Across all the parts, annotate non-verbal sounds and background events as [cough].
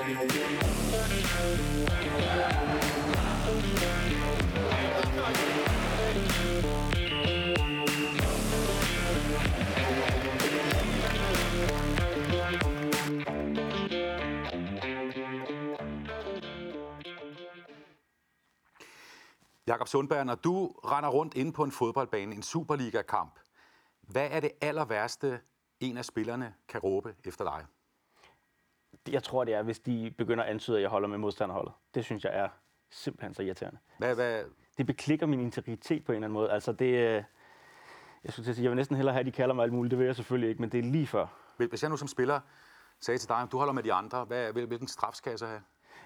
Jakob Sundberg, når du render rundt inde på en fodboldbane, en Superliga-kamp, hvad er det aller værste, en af spillerne kan råbe efter dig? Jeg tror, det er, hvis de begynder at antyde, at jeg holder med modstanderholdet. Det synes jeg er simpelthen så irriterende. Hvad, hvad? Det beklikker min integritet på en eller anden måde. Altså, det, øh, jeg skulle til at sige, jeg vil næsten hellere have, at de kalder mig alt muligt. Det vil jeg selvfølgelig ikke, men det er lige før. Hvis jeg nu som spiller sagde til dig, at du holder med de andre, hvad, hvilken straf skal jeg så have?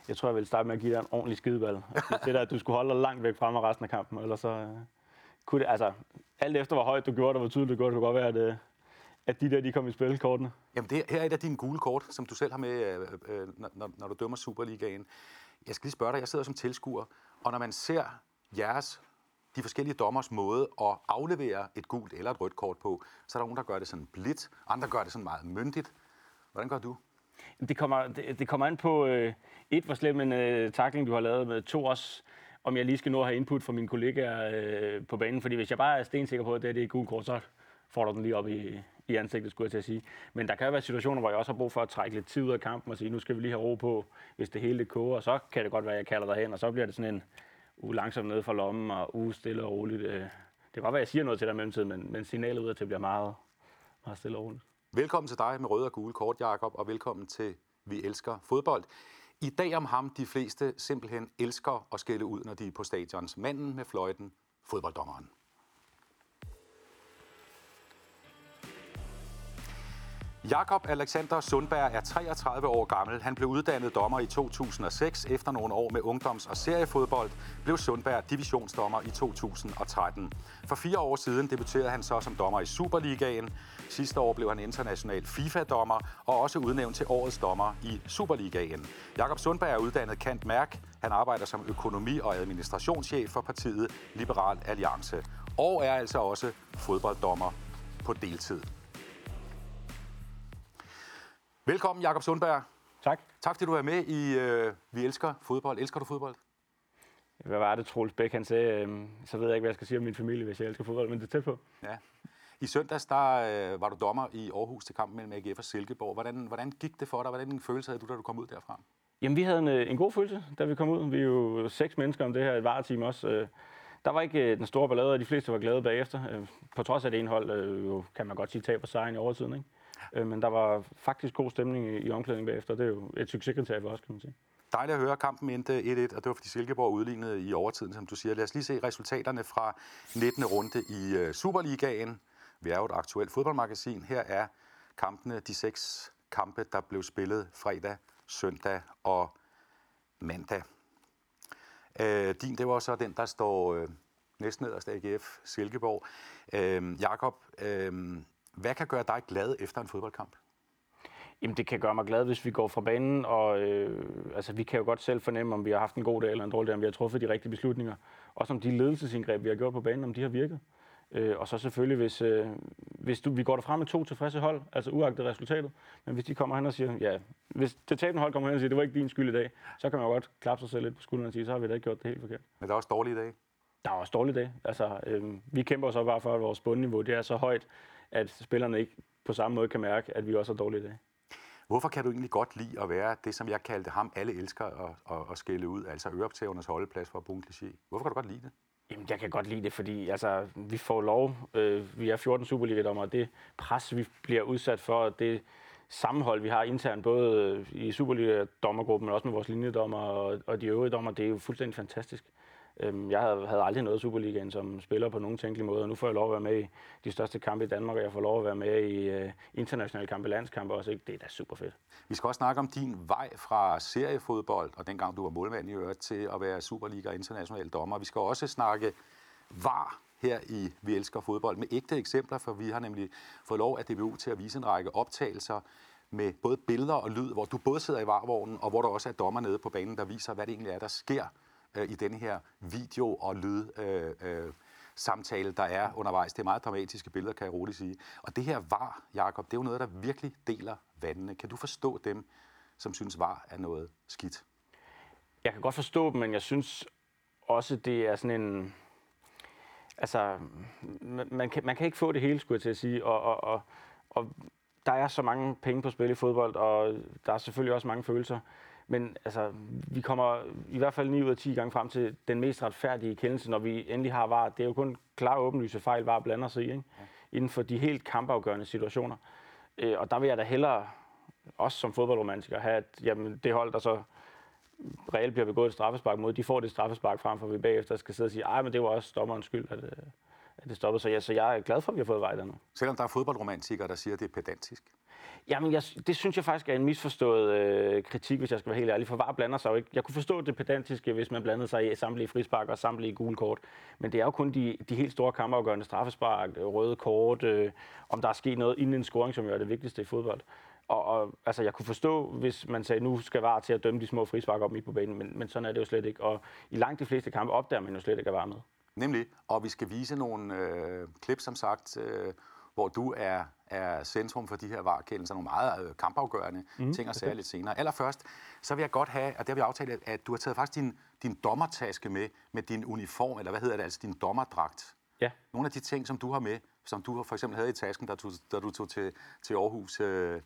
Jeg tror, jeg vil starte med at give dig en ordentlig skideball. [laughs] det der, at du skulle holde dig langt væk fra mig resten af kampen, eller så øh, kunne det, altså, alt efter hvor højt du gjorde det, hvor tydeligt du gjorde det, kunne godt være, at, øh, at de der, de kom i spil, kortene. Jamen, det, her er et af dine gule kort, som du selv har med, øh, øh, når, når du dømmer Superligaen. Jeg skal lige spørge dig, jeg sidder som tilskuer, og når man ser jeres, de forskellige dommers måde at aflevere et gult eller et rødt kort på, så er der nogen, der gør det sådan blidt, andre gør det sådan meget myndigt. Hvordan gør du? Det kommer, det, det kommer an på, øh, et, hvor slem en øh, takling du har lavet med, to også, om jeg lige skal nå at have input fra mine kollegaer øh, på banen. Fordi hvis jeg bare er stensikker på, at det, er, det er gul kort, så får du den lige op i, i ansigtet, skulle jeg til at sige. Men der kan være situationer, hvor jeg også har brug for at trække lidt tid ud af kampen og sige, nu skal vi lige have ro på, hvis det hele det koger. Og så kan det godt være, at jeg kalder dig hen, og så bliver det sådan en u langsomt ned fra lommen og u stille og roligt. Øh, det kan godt være, at jeg siger noget til dig mellemtiden, men, men signalet ud til bliver meget, meget stille og roligt. Velkommen til dig med røde og gule kort, Jakob, og velkommen til Vi Elsker Fodbold. I dag om ham, de fleste simpelthen elsker at skælde ud, når de er på stadions. Manden med fløjten, fodbolddommeren. Jakob Alexander Sundberg er 33 år gammel. Han blev uddannet dommer i 2006. Efter nogle år med ungdoms- og seriefodbold blev Sundberg divisionsdommer i 2013. For fire år siden debuterede han så som dommer i Superligaen. Sidste år blev han international FIFA-dommer og også udnævnt til årets dommer i Superligaen. Jakob Sundberg er uddannet Kant Mærk. Han arbejder som økonomi- og administrationschef for partiet Liberal Alliance og er altså også fodbolddommer på deltid. Velkommen, Jakob Sundberg. Tak. Tak, fordi du er med i øh, Vi Elsker Fodbold. Elsker du fodbold? Hvad var det, Troels Bæk han sagde? Øhm, så ved jeg ikke, hvad jeg skal sige om min familie, hvis jeg elsker fodbold, men det er tæt på. Ja. I søndags, der øh, var du dommer i Aarhus til kampen mellem AGF og Silkeborg. Hvordan, hvordan gik det for dig? Hvordan følelse havde du, da du kom ud derfra? Jamen, vi havde en, øh, en god følelse, da vi kom ud. Vi er jo seks mennesker om det her, et vareteam også. Øh, der var ikke øh, den store ballade, og de fleste var glade bagefter. På trods af det ene hold, kan man godt sige, taber sejren i overtiden. Ikke? Øh, men der var faktisk god stemning i, i omklædningen bagefter. Det er jo et succeskriterie også, kan man sige. Dejligt at høre. Kampen endte 1-1, og det var fordi Silkeborg udlignede i overtiden, som du siger. Lad os lige se resultaterne fra 19. runde i øh, Superligaen. Vi er jo et aktuelt fodboldmagasin. Her er kampene, de seks kampe, der blev spillet fredag, søndag og mandag. Øh, din, det var så den, der står øh, næsten nederst AGF Silkeborg. Øh, Jakob, øh, hvad kan gøre dig glad efter en fodboldkamp? Jamen, det kan gøre mig glad, hvis vi går fra banen, og øh, altså, vi kan jo godt selv fornemme, om vi har haft en god dag eller en dårlig dag, om vi har truffet de rigtige beslutninger. Også om de ledelsesindgreb, vi har gjort på banen, om de har virket. Øh, og så selvfølgelig, hvis, øh, hvis du, vi går derfra med to tilfredse hold, altså uagtet resultatet, men hvis de kommer hen og siger, ja, hvis det tabende hold kommer hen og siger, det var ikke din skyld i dag, så kan man jo godt klappe sig selv lidt på skulderen og sige, så har vi da ikke gjort det helt forkert. Men der er også dårlige dage? Der er også dårlige dage. Altså, øh, vi kæmper så bare for, at vores bundniveau det er så højt, at spillerne ikke på samme måde kan mærke, at vi også har dårlige dage. Hvorfor kan du egentlig godt lide at være det, som jeg kaldte ham, alle elsker at, at, at skille ud, altså øreoptævernes holdeplads for at bruge en kliché? Hvorfor kan du godt lide det? Jamen, jeg kan godt lide det, fordi altså, vi får lov. Øh, vi er 14 Superliga-dommer, og det pres, vi bliver udsat for, det sammenhold, vi har internt, både i Superliga-dommergruppen, men også med vores linjedommer og, og de øvrige dommer, det er jo fuldstændig fantastisk. Øhm, jeg havde, havde aldrig noget Superligaen som spiller på nogen tænkelig måde, og nu får jeg lov at være med i de største kampe i Danmark, og jeg får lov at være med i øh, internationale kampe, landskampe også. Ikke? Det er da super fedt. Vi skal også snakke om din vej fra seriefodbold, og dengang du var målmand i øvrigt, til at være Superliga og international dommer. Vi skal også snakke var her i Vi Elsker Fodbold med ægte eksempler, for vi har nemlig fået lov af DBU til at vise en række optagelser med både billeder og lyd, hvor du både sidder i varvognen, og hvor der også er dommer nede på banen, der viser, hvad det egentlig er, der sker øh, i denne her video- og lyd øh, øh, samtale, der er undervejs. Det er meget dramatiske billeder, kan jeg roligt sige. Og det her var, Jakob, det er jo noget, der virkelig deler vandene. Kan du forstå dem, som synes, var er noget skidt? Jeg kan godt forstå dem, men jeg synes også, det er sådan en... Altså, man, kan, man kan ikke få det hele, skulle jeg til at sige. Og, og, og, og der er så mange penge på spil i fodbold, og der er selvfølgelig også mange følelser. Men altså, vi kommer i hvert fald 9 ud af 10 gange frem til den mest retfærdige kendelse, når vi endelig har var. Det er jo kun klar åbenlyse fejl, var blander sig i, ikke? Inden for de helt kampafgørende situationer. Øh, og der vil jeg da hellere, også som fodboldromantiker, have, at jamen, det hold, der så reelt bliver begået et straffespark mod, de får det straffespark frem for, vi bagefter skal sidde og sige, men det var også dommerens skyld, at, øh, at det stoppede. Så, ja, så jeg er glad for, at vi har fået vej der nu. Selvom der er fodboldromantikere, der siger, at det er pedantisk? Jamen, jeg, det synes jeg faktisk er en misforstået øh, kritik, hvis jeg skal være helt ærlig. For VAR blander sig jo ikke. Jeg kunne forstå det pedantiske, hvis man blandede sig i samtlige frispark og samtlige gule kort. Men det er jo kun de, de helt store kampafgørende straffespark, øh, røde kort, øh, om der er sket noget inden en scoring, som jo er det vigtigste i fodbold. Og, og altså, jeg kunne forstå, hvis man sagde, nu skal VAR til at dømme de små frispark op midt på banen, men, men sådan er det jo slet ikke. Og i langt de fleste kampe opdager man jo slet ikke at VAR med. Nemlig, og vi skal vise nogle øh, klip, som sagt, øh, hvor du er, er centrum for de her varekendelser, nogle meget øh, kampafgørende mm, ting og lidt senere. Allerførst, så vil jeg godt have, og det har vi aftalt, at du har taget faktisk din, din dommertaske med, med din uniform, eller hvad hedder det, altså din dommerdragt. Ja. Nogle af de ting, som du har med, som du for eksempel havde i tasken, da du, da du tog til, til Aarhus øh,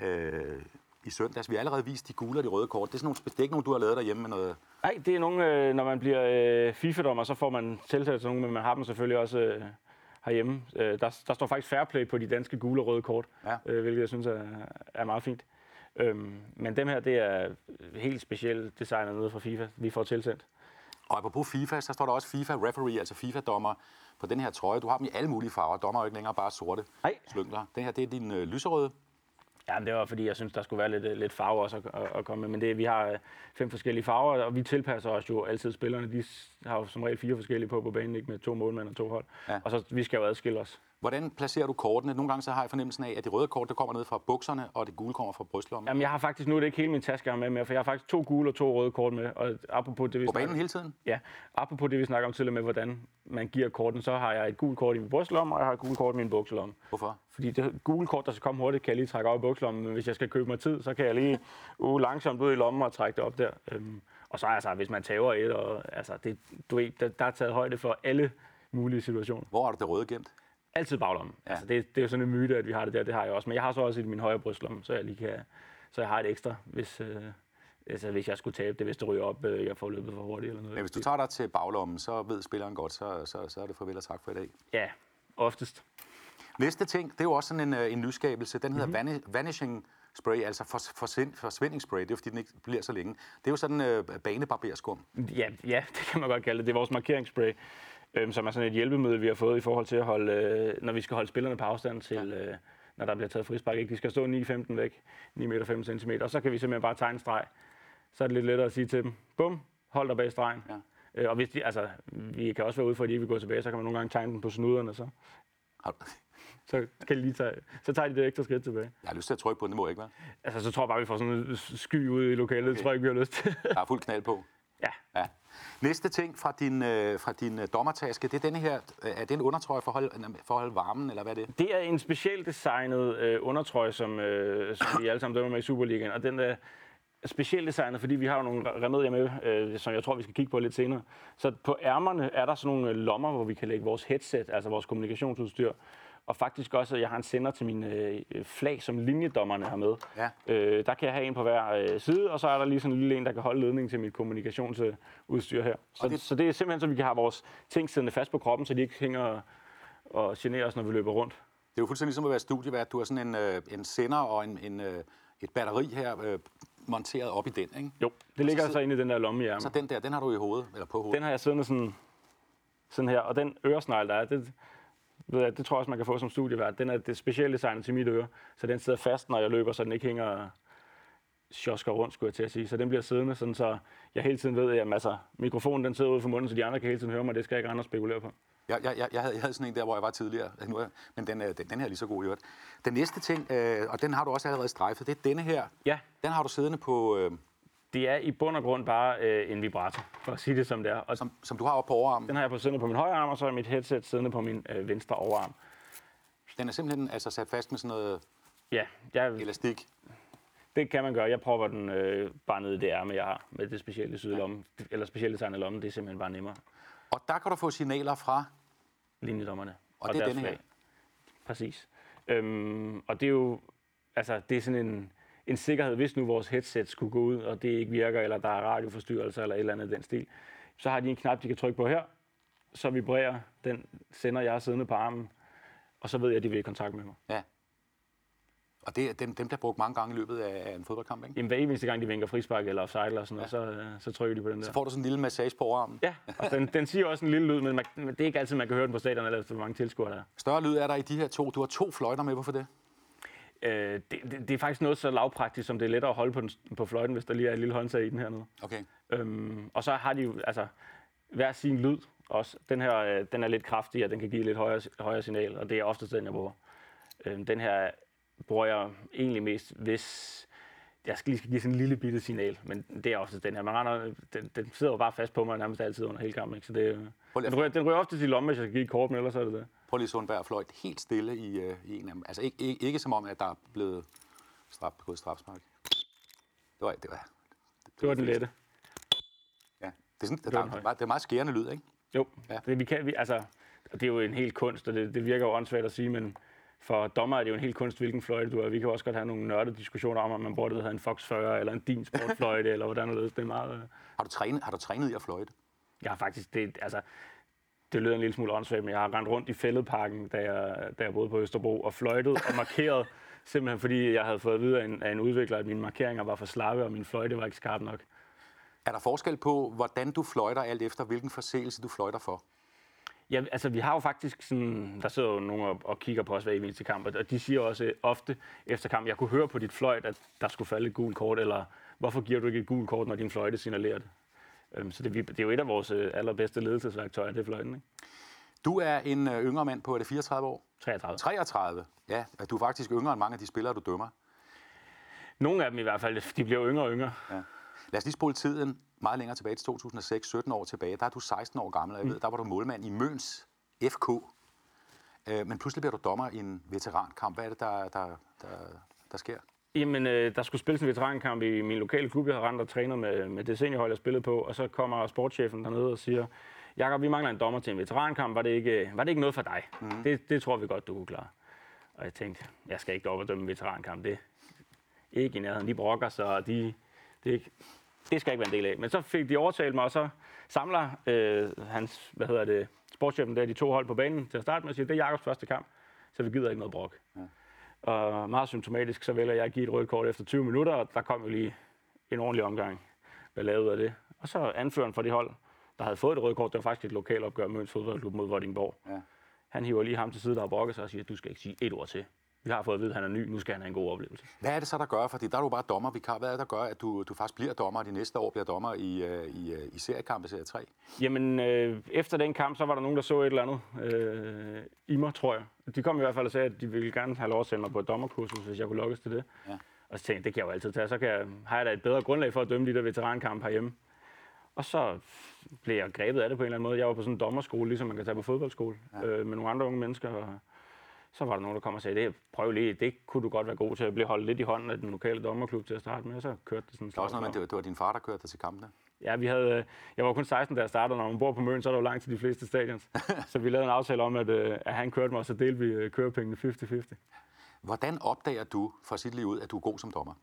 øh, i søndags. Vi har allerede vist de gule og de røde kort. Det er, sådan nogle, det er ikke nogen, du har lavet derhjemme med noget... Nej, det er nogle, øh, når man bliver øh, FIFA-dommer, så får man tiltalt til nogle, men man har dem selvfølgelig også øh, herhjemme. Øh, der, der står faktisk fair play på de danske gule og røde kort, ja. øh, hvilket jeg synes er, er meget fint. Øhm, men dem her, det er helt specielt designet nede fra FIFA, vi får tilsendt. Og apropos FIFA, så står der også FIFA referee, altså FIFA-dommer, på den her trøje. Du har dem i alle mulige farver. Dommer er jo ikke længere bare sorte Nej. slyngler. Den her, det er din øh, lyserøde. Ja, det var fordi, jeg synes, der skulle være lidt, lidt farve også at, at, at komme med. Men det, vi har øh, fem forskellige farver, og vi tilpasser os jo altid spillerne. De har jo som regel fire forskellige på på banen, ikke med to målmænd og to hold. Ja. Og så vi skal jo adskille os. Hvordan placerer du kortene? Nogle gange så har jeg fornemmelsen af, at de røde kort der kommer ned fra bukserne, og det gule kommer fra brystlommen. Jamen, jeg har faktisk, nu er det ikke hele min taske, jeg har med, med, for jeg har faktisk to gule og to røde kort med. Og apropos det, vi På banen hele tiden? Ja, apropos det, vi snakker om tidligere med, hvordan man giver korten, så har jeg et gult kort i min brystlomme, og jeg har et gult kort i min bukselomme. Hvorfor? Fordi det gule kort, der skal komme hurtigt, kan jeg lige trække op i bukselommen, men hvis jeg skal købe mig tid, så kan jeg lige uh, langsomt ud i lommen og trække det op der. Øhm, og så altså, hvis man tager et, og, altså, det, du ved, der, der er taget højde for alle mulige situationer. Hvor er du det røde gemt? Altid baglommen. Ja. Altså, det, det er jo sådan en myte, at vi har det der. Det har jeg også. Men jeg har så også i min højre brystlomme, så jeg lige kan, så jeg har et ekstra, hvis, øh, altså, hvis jeg skulle tabe det, hvis det ryger op, øh, jeg får løbet for hurtigt eller noget. Men hvis du tager dig til baglommen, så ved spilleren godt, så, så, så er det farvel og tak for i dag. Ja, oftest. Næste ting, det er jo også sådan en, øh, en nyskabelse. Den hedder mm-hmm. vanishing spray, altså for, forsvind, forsvindingsspray. Det er jo fordi, den ikke bliver så længe. Det er jo sådan øh, banebarberskum. Ja, ja, [laughs] det kan man godt kalde det. Det er vores markeringsspray øhm, som er sådan et hjælpemiddel, vi har fået i forhold til at holde, øh, når vi skal holde spillerne på afstand til, øh, når der bliver taget frispark. Ikke? De skal stå 9-15 væk, 9 meter 5 cm, og så kan vi simpelthen bare tegne streg. Så er det lidt lettere at sige til dem, bum, hold dig bag stregen. Ja. Øh, og hvis de, altså, vi kan også være ude for, at de ikke vil gå tilbage, så kan man nogle gange tegne den på snuderne, så. Så, kan de lige tage, så tager de det ekstra skridt tilbage. Jeg har lyst til at trykke på den, det må ikke, være. Altså, så tror jeg bare, vi får sådan en sky ud i lokalet. Okay. Det tror jeg ikke, vi har lyst til. Der er fuld knald på. Ja. ja. Næste ting fra din, øh, fra din øh, dommertaske, det er denne her, øh, er det en undertrøje for at holde, øh, for at holde varmen, eller hvad er det? Det er en specielt designet øh, undertrøje, som, øh, som vi alle sammen dømmer med i Superligaen, og den er specielt designet, fordi vi har jo nogle remedier med, øh, som jeg tror, vi skal kigge på lidt senere. Så på ærmerne er der sådan nogle øh, lommer, hvor vi kan lægge vores headset, altså vores kommunikationsudstyr, og faktisk også, at jeg har en sender til min øh, flag, som linjedommerne har med. Ja. Øh, der kan jeg have en på hver øh, side, og så er der lige sådan en lille en, der kan holde ledningen til mit kommunikationsudstyr her. Så, det... så det er simpelthen, så vi kan have vores ting siddende fast på kroppen, så de ikke hænger og generer os, når vi løber rundt. Det er jo fuldstændig ligesom at være studievært. Du har sådan en, øh, en sender og en, en, øh, et batteri her øh, monteret op i den, ikke? Jo, det ligger så, altså inde i den der lomme i ærmen. Så den der, den har du i hovedet, eller på hovedet? Den har jeg siddende sådan, sådan her, og den øresnegl, der er, det, ved det tror jeg også, man kan få som studievært. Den er det specielt designet til mit øre, så den sidder fast, når jeg løber, så den ikke hænger sjosker rundt, skulle jeg til at sige. Så den bliver siddende, sådan så jeg hele tiden ved, at altså, mikrofonen den sidder ude for munden, så de andre kan hele tiden høre mig. Det skal jeg ikke andre spekulere på. Jeg, jeg, jeg, havde, jeg havde sådan en der, hvor jeg var tidligere, men den, den, den her er lige så god i øvrigt. Den næste ting, øh, og den har du også allerede strejfet, det er denne her. Ja. Den har du siddende på... Øh, det er i bund og grund bare øh, en vibrator, for at sige det som det er. Og som, som du har oppe på overarmen? Den har jeg på siddende på min højre arm, og så er mit headset siddende på min øh, venstre overarm. Den er simpelthen altså sat fast med sådan noget ja, jeg, elastik? Det kan man gøre. Jeg prøver den øh, bare ned i det ærme, jeg har med det specielle sydelomme, ja. eller specielle tegn af lommen. Det er simpelthen bare nemmere. Og der kan du få signaler fra? Linjedommerne. Og, og det er denne her? Præcis. Øhm, og det er jo, altså, det er sådan en, en sikkerhed, hvis nu vores headset skulle gå ud, og det ikke virker, eller der er radioforstyrrelser, eller et eller andet den stil, så har de en knap, de kan trykke på her, så vibrerer den sender, jeg siddende på armen, og så ved jeg, at de vil i kontakt med mig. Ja. Og det, dem, dem bliver brugt mange gange i løbet af en fodboldkamp, ikke? Jamen hver eneste gang, de vinker frispark eller offside eller sådan ja. noget, så, så trykker de på den der. Så får du sådan en lille massage på overarmen. Ja, og den, den siger også en lille lyd, men, man, men det er ikke altid, man kan høre den på stadion, eller så mange tilskuere der er. Større lyd er der i de her to. Du har to fløjter med. Hvorfor det? Øh, det, det, det, er faktisk noget så lavpraktisk, som det er lettere at holde på, den, på fløjten, hvis der lige er et lille håndtag i den hernede. Okay. Øhm, og så har de jo altså, hver sin lyd også. Den her øh, den er lidt kraftig, og den kan give lidt højere, højere signal, og det er oftest den, jeg bruger. Øhm, den her bruger jeg egentlig mest, hvis jeg skal lige skal give sådan en lille bitte signal, men det er også den her. Man render, den, den sidder jo bare fast på mig nærmest altid under hele kampen, ikke? så det, den, rører, den rører ofte til lomme, hvis jeg skal give et kort, men ellers er det det. Prøv lige Sundberg fløjt helt stille i, uh, i en af dem. Altså ikke, ikke, ikke, som om, at der er blevet straf, gået strafspark. Det var, det var, det, det var den lette. Ja, det er, sådan, det, der, det, er, det er meget skærende lyd, ikke? Jo, ja. det, vi kan, vi, altså, det er jo en helt kunst, og det, det virker jo åndssvagt at sige, men for dommer er det jo en helt kunst, hvilken fløjte du er. Vi kan også godt have nogle nørdede diskussioner om, om man burde have en Fox 40 eller en din sportfløjte, eller hvordan det er meget... Øh. Har du trænet, har du trænet i at fløjte? Jeg har faktisk, det, altså, det lyder en lille smule åndssvagt, men jeg har rendt rundt i fældeparken, da jeg, da jeg boede på Østerbro, og fløjtet og markeret, [laughs] simpelthen fordi jeg havde fået at vide af en, af en udvikler, at mine markeringer var for slappe, og min fløjte var ikke skarp nok. Er der forskel på, hvordan du fløjter alt efter, hvilken forseelse du fløjter for? Ja, altså vi har jo faktisk sådan, der sidder jo nogen og, og kigger på os hver eneste kamp, og de siger også ofte efter kamp, jeg kunne høre på dit fløjt, at der skulle falde et gult kort, eller hvorfor giver du ikke et gult kort, når din fløjte signalerer det? Øhm, så det, det er jo et af vores øh, allerbedste ledelsesværktøjer, det er fløjten, ikke? Du er en øh, yngre mand på, er det 34 år? 33. 33, ja. Du er faktisk yngre end mange af de spillere, du dømmer. Nogle af dem i hvert fald, de bliver yngre og yngre. Ja. Lad os lige spole tiden meget længere tilbage til 2006, 17 år tilbage. Der er du 16 år gammel, og jeg ved, mm. der var du målmand i Møns FK. Øh, men pludselig bliver du dommer i en veterankamp. Hvad er det, der, der, der, der sker? Jamen, øh, der skulle spilles en veterankamp i min lokale klub. Jeg har rendt og trænet med, med det seniorhold, jeg spillede på. Og så kommer sportschefen dernede og siger, Jakob, vi mangler en dommer til en veterankamp. Var det ikke, var det ikke noget for dig? Mm. Det, det tror vi godt, du kunne klare. Og jeg tænkte, jeg skal ikke op og dømme en veterankamp. Det ikke i nærheden. De brokker sig, og de, det, det skal ikke være en del af. Men så fik de overtalt mig, og så samler øh, hans, hvad hedder det, sportschefen der, de to hold på banen til at starte med, og siger, det er Jakobs første kamp, så vi gider ikke noget brok. Ja. Og meget symptomatisk, så vælger jeg at give et rødt kort efter 20 minutter, og der kom jo lige en ordentlig omgang ballade ud af det. Og så anføreren for det hold, der havde fået et rødt kort, det var faktisk et lokalt opgør med Møns fodboldklub mod Vordingborg. Ja. Han hiver lige ham til side, der har brokket sig og siger, du skal ikke sige et ord til. Vi har fået at vide, at han er ny, nu skal han have en god oplevelse. Hvad er det så, der gør? Fordi der er du bare dommer, vikar. Hvad er det, der gør, at du, du faktisk bliver dommer, og de næste år bliver dommer i, øh, i, øh, i seriekamp i serie 3? Jamen, øh, efter den kamp, så var der nogen, der så et eller andet øh, i mig, tror jeg. De kom i hvert fald og sagde, at de ville gerne have lov at sende mig på et dommerkursus, hvis jeg kunne lukkes til det. Ja. Og så tænkte jeg, det kan jeg jo altid tage. Så kan jeg, har jeg da et bedre grundlag for at dømme de der veterankampe herhjemme. Og så blev jeg grebet af det på en eller anden måde. Jeg var på sådan en dommerskole, ligesom man kan tage på fodboldskole, ja. øh, med nogle andre unge mennesker. Og, så var der nogen, der kom og sagde, det, prøv lige, det kunne du godt være god til at blive holdt lidt i hånden af den lokale dommerklub til at starte med, og så kørte det sådan Det var også noget, men det var, det var din far, der kørte dig til kampene? Ja, vi havde, jeg var kun 16, da jeg startede, når man bor på Møn, så er der jo langt til de fleste stadions. [laughs] så vi lavede en aftale om, at, øh, at han kørte mig, og så delte vi øh, kørepengene 50-50. Hvordan opdager du fra sit liv ud, at du er god som dommer?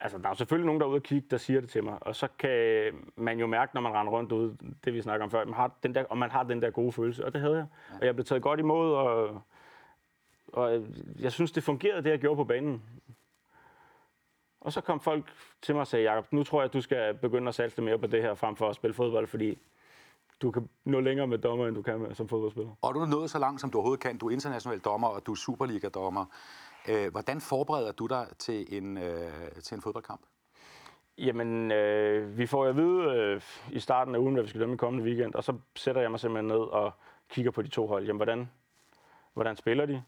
Altså, der er selvfølgelig nogen derude og kigge, der siger det til mig, og så kan man jo mærke, når man render rundt ud, det vi snakker om før, man har den der, og man har den der gode følelse, og det havde jeg. Og jeg blev taget godt imod, og og jeg synes, det fungerede, det jeg gjorde på banen. Og så kom folk til mig og sagde, Jacob, nu tror jeg, at du skal begynde at satse mere på det her, frem for at spille fodbold, fordi du kan nå længere med dommer, end du kan med, som fodboldspiller. Og du er nået så langt, som du overhovedet kan. Du er international dommer, og du er Superliga-dommer. Øh, hvordan forbereder du dig til en, øh, til en fodboldkamp? Jamen, øh, vi får at vide øh, i starten af ugen, hvad vi skal dømme i kommende weekend, og så sætter jeg mig simpelthen ned og kigger på de to hold. Jamen, hvordan, hvordan spiller de?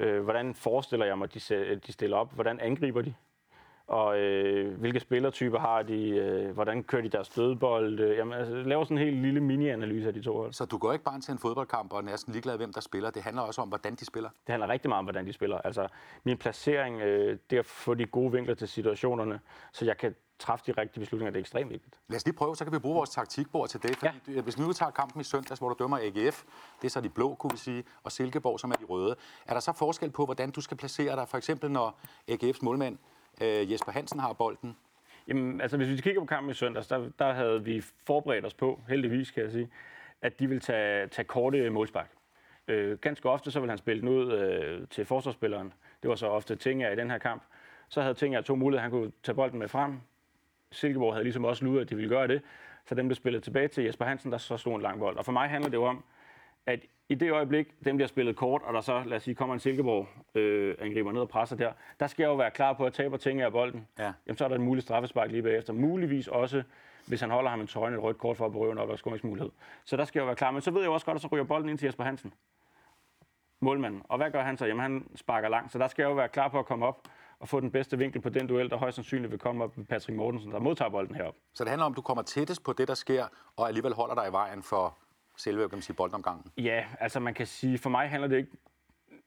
Øh, hvordan forestiller jeg mig, de, de stiller op? Hvordan angriber de? og øh, hvilke spillertyper har de, øh, hvordan kører de deres dødbold. Øh, jamen, altså, laver sådan en helt lille mini-analyse af de to hold. Så du går ikke bare til en fodboldkamp og er næsten ligeglad, hvem der spiller. Det handler også om, hvordan de spiller. Det handler rigtig meget om, hvordan de spiller. Altså, min placering, øh, det at få de gode vinkler til situationerne, så jeg kan træffe de rigtige beslutninger. Det er ekstremt vigtigt. Lad os lige prøve, så kan vi bruge vores taktikbord til det. Fordi ja. Hvis vi nu tager kampen i søndags, hvor du dømmer AGF, det er så de blå, kunne vi sige, og Silkeborg, som er de røde. Er der så forskel på, hvordan du skal placere dig? For eksempel, når AGF's målmand øh, Jesper Hansen har bolden. Jamen, altså hvis vi kigger på kampen i søndags, der, der havde vi forberedt os på, heldigvis kan jeg sige, at de vil tage, tage korte målspark. Øh, ganske ofte så vil han spille den ud øh, til forsvarsspilleren. Det var så ofte Tinger i den her kamp. Så havde Tinger to muligheder. Han kunne tage bolden med frem. Silkeborg havde ligesom også luret, at de ville gøre det. Så dem blev spillet tilbage til Jesper Hansen, der så stod en lang bold. Og for mig handler det jo om, at i det øjeblik, dem bliver spillet kort, og der så, lad os sige, kommer en Silkeborg øh, ned og presser der, der skal jeg jo være klar på at tabe ting af bolden. Ja. Jamen, så er der en mulig straffespark lige bagefter. Muligvis også, hvis han holder ham en tøjne et rødt kort for at berøve nok og scoringsmulighed. Så der skal jeg jo være klar. Men så ved jeg også godt, at så ryger bolden ind til Jesper Hansen. Målmanden. Og hvad gør han så? Jamen, han sparker langt. Så der skal jeg jo være klar på at komme op og få den bedste vinkel på den duel, der højst sandsynligt vil komme op med Patrick Mortensen, der modtager bolden herop. Så det handler om, at du kommer tættest på det, der sker, og alligevel holder dig i vejen for selve kan man sige, boldomgangen? Ja, altså man kan sige, for mig handler det ikke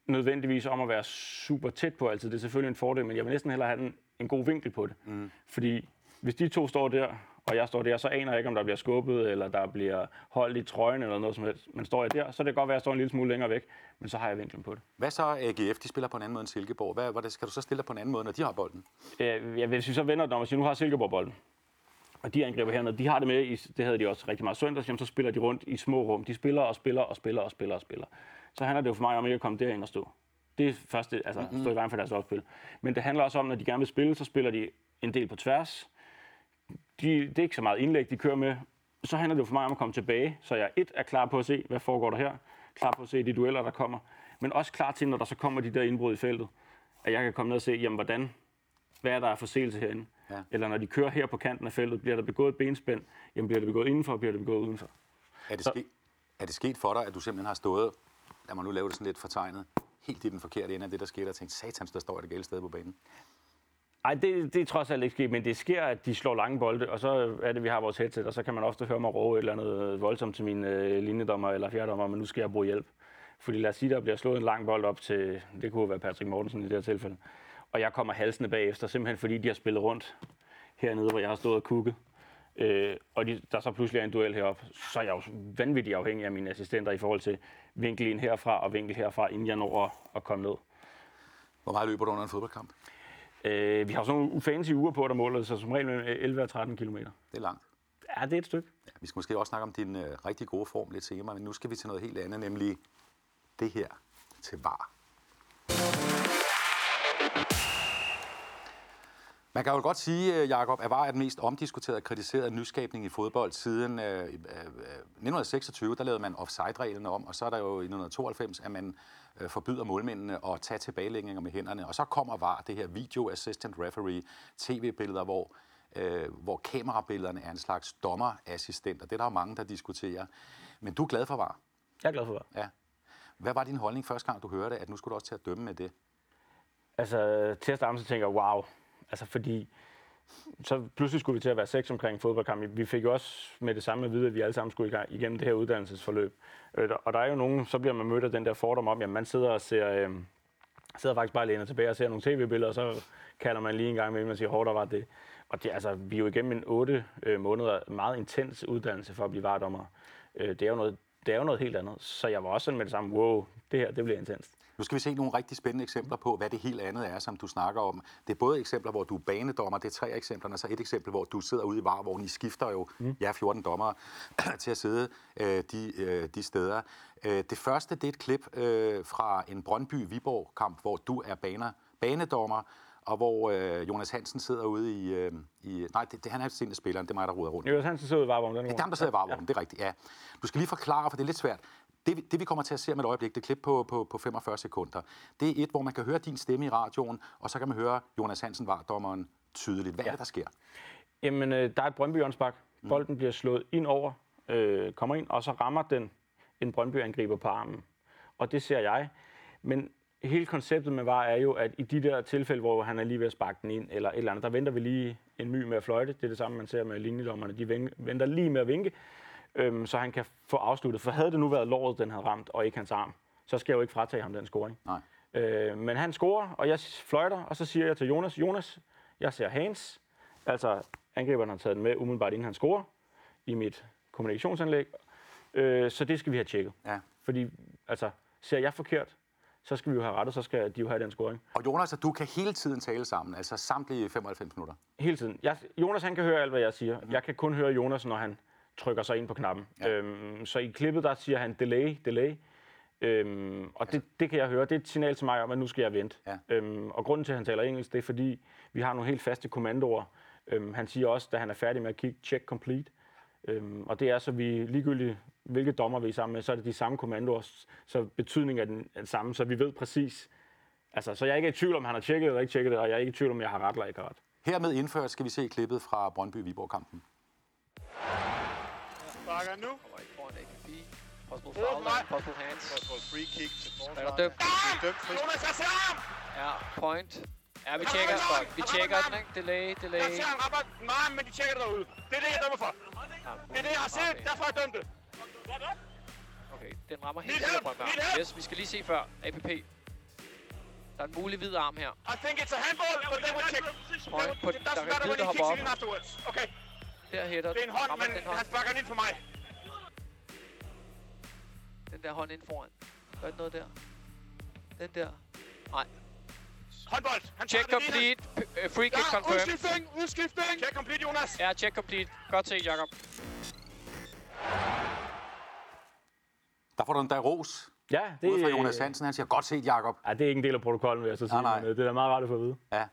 nødvendigvis om at være super tæt på altid. Det er selvfølgelig en fordel, men jeg vil næsten hellere have en, en god vinkel på det. Mm. Fordi hvis de to står der, og jeg står der, så aner jeg ikke, om der bliver skubbet, eller der bliver holdt i trøjen, eller noget som helst. Men står jeg der, så det kan godt være, at jeg står en lille smule længere væk, men så har jeg vinklen på det. Hvad så AGF? De spiller på en anden måde end Silkeborg. Hvad, hvad skal du så stille på en anden måde, når de har bolden? Ja, hvis vi så vender, når man siger, nu har Silkeborg bolden, og de angriber hernede, de har det med, i, det havde de også rigtig meget søndags, jamen, så spiller de rundt i små rum. De spiller og spiller og spiller og spiller og spiller. Så handler det jo for mig om ikke at komme derind og stå. Det er første, altså mm-hmm. stå i vejen for deres opspil. Men det handler også om, når de gerne vil spille, så spiller de en del på tværs. De, det er ikke så meget indlæg, de kører med. Så handler det jo for mig om at komme tilbage, så jeg et er klar på at se, hvad foregår der her. Klar på at se de dueller, der kommer. Men også klar til, når der så kommer de der indbrud i feltet, at jeg kan komme ned og se, jamen, hvordan, hvad er der af forseelse herinde. Ja. Eller når de kører her på kanten af feltet, bliver der begået et benspænd, jamen bliver det begået indenfor, bliver det begået udenfor. Er det, så, sket, er det sket for dig, at du simpelthen har stået, lad mig nu lave det sådan lidt fortegnet, helt i den forkerte ende af det, der skete, og tænkt, satans, der står et galt sted på banen? Nej, det, det er trods alt ikke sket, men det sker, at de slår lange bolde, og så er det, vi har vores headset, og så kan man ofte høre mig råbe et eller andet øh, voldsomt til min øh, linjedommer eller fjerdommer, men nu skal jeg bruge hjælp. Fordi lad os sige, der bliver slået en lang bold op til, det kunne være Patrick Mortensen i det her tilfælde, og jeg kommer halsende bagefter, simpelthen fordi de har spillet rundt hernede, hvor jeg har stået og kugget. Øh, og de, der så pludselig er en duel heroppe, så er jeg jo vanvittigt afhængig af mine assistenter i forhold til vinkel ind herfra og vinkel herfra, inden jeg når at, at komme ned. Hvor meget løber du under en fodboldkamp? Øh, vi har sådan nogle fancy uger på, der måler så som regel 11 og 13 km. Det er langt. Ja, det er et stykke. Ja, vi skal måske også snakke om din øh, rigtig gode form lidt senere, men nu skal vi til noget helt andet, nemlig det her til var. Man kan jo godt sige, øh, Jakob, at VAR er den mest omdiskuterede og kritiserede nyskabning i fodbold siden øh, øh, 1926. Der lavede man offside-reglerne om, og så er der jo i 1992, at man øh, forbyder målmændene at tage tilbagelægninger med hænderne. Og så kommer VAR, det her Video Assistant Referee, tv-billeder, hvor, øh, hvor kamerabillederne er en slags dommerassistent, og det er der jo mange, der diskuterer. Men du er glad for VAR? Jeg er glad for VAR. Ja. Hvad var din holdning første gang, du hørte, at nu skulle du også til at dømme med det? Altså, til at starte så tænker jeg, wow, Altså fordi, så pludselig skulle vi til at være seks omkring fodboldkamp. Vi fik jo også med det samme at vide, at vi alle sammen skulle igennem det her uddannelsesforløb. Øh, og der er jo nogen, så bliver man mødt af den der fordom om, at man sidder og ser, øh, sidder faktisk bare læner tilbage og ser nogle tv-billeder, og så kalder man lige en gang med, og siger, hårdt var det. Og det, altså, vi er jo igennem en otte øh, måneder meget intens uddannelse for at blive vardommer. Øh, det, er jo noget, det er jo noget helt andet. Så jeg var også sådan med det samme, wow, det her, det bliver intenst. Nu skal vi se nogle rigtig spændende eksempler på, hvad det helt andet er, som du snakker om. Det er både eksempler, hvor du er banedommer, det er tre eksempler, og så et eksempel, hvor du sidder ude i var, hvor I skifter jo, mm. ja, 14 dommer [clears throat] til at sidde øh, de, øh, de steder. Øh, det første, det er et klip øh, fra en Brøndby-Viborg-kamp, hvor du er baner, banedommer, og hvor øh, Jonas Hansen sidder ude i... Øh, i nej, det, det, han er sent spilleren, det er mig, der ruder rundt. Jonas Hansen sidder ude i varvognen. Det er ham, der sidder i varvognen, ja. det er rigtigt, ja. Du skal lige forklare, for det er lidt svært. Det, det vi kommer til at se om et øjeblik, det klip på, på, på 45 sekunder, det er et, hvor man kan høre din stemme i radioen, og så kan man høre Jonas Hansen, var dommeren, tydeligt. Hvad ja. er det, der sker? Jamen, øh, der er et brøndby mm. Bolden bliver slået ind over, øh, kommer ind, og så rammer den en Brøndby-angriber på armen. Og det ser jeg. Men hele konceptet med VAR er jo, at i de der tilfælde, hvor han er lige ved at sparke den ind, eller et eller andet, der venter vi lige en my med at fløjte. Det er det samme, man ser med linjedommerne. De ven- venter lige med at vinke, øhm, så han kan få afsluttet. For havde det nu været låret, den havde ramt, og ikke hans arm, så skal jeg jo ikke fratage ham den scoring. Nej. Øh, men han scorer, og jeg fløjter, og så siger jeg til Jonas, Jonas, jeg ser hands. Altså, angriberen har taget den med umiddelbart inden han scorer i mit kommunikationsanlæg. Øh, så det skal vi have tjekket. Ja. Fordi, altså, ser jeg forkert, så skal vi jo have rettet, så skal de jo have den scoring. Og Jonas og du kan hele tiden tale sammen, altså samtlige 95 minutter. Hele tiden. Jeg, Jonas, han kan høre alt, hvad jeg siger. Jeg kan kun høre Jonas, når han trykker sig ind på knappen. Ja. Øhm, så i klippet, der siger han delay, delay. Øhm, og det, det kan jeg høre. Det er et signal til mig om, at nu skal jeg vente. Ja. Øhm, og grunden til, at han taler engelsk, det er fordi, vi har nogle helt faste kommandoer. Øhm, han siger også, da han er færdig med at kigge, check complete. Øhm, og det er så, vi ligegyldigt, hvilke dommer vi er sammen med, så er det de samme kommandoer, så betydningen er den, er den samme, så vi ved præcis. Altså, så jeg er ikke i tvivl om, han har tjekket eller ikke tjekket det, og jeg er ikke i tvivl om, jeg har ret eller ikke har ret. Hermed indført skal vi se klippet fra Brøndby-Viborg-kampen. Bakker nu. Kommer ikke foran AKP. Possible foul, mig. possible hands. Possible free kick til Er forsvaret. der dømt? Dømt fri. Jonas, jeg ser ham! Ja, point. Ja, vi tjekker. den. Vi tjekker den, ikke? Delay, delay. Jeg ser ham rammer meget, men de tjekker det derude. Det er det, jeg dømmer for. Det er det, jeg har set. okay. Derfor har jeg dømt det. Okay, den rammer helt sikkert Brøndberg. Yes, vi skal lige se før. APP. Der er en mulig hvid arm her. I think it's a handball, but they will check. Point på- when he der hopper kicks op. it in afterwards. Okay, Der hætter det er en hånd, rammer men den hånd. han sparker den ind for mig. Den der hånd ind foran. Gør det noget der? Den der. Nej. Håndbold. Han Check tager den complete. P- øh, Free kick Ja, confirmed. udskiftning, udskiftning. Check complete, Jonas. Ja, check complete. Godt set, Jakob. Der får du en dag ros Ja, det, ud fra Jonas Hansen. Han siger, godt set, Jakob. Ja, det er ikke en del af protokollen, vil jeg så sige. Nej, nej. Men, øh, det er da meget rart at få at vide. Ja.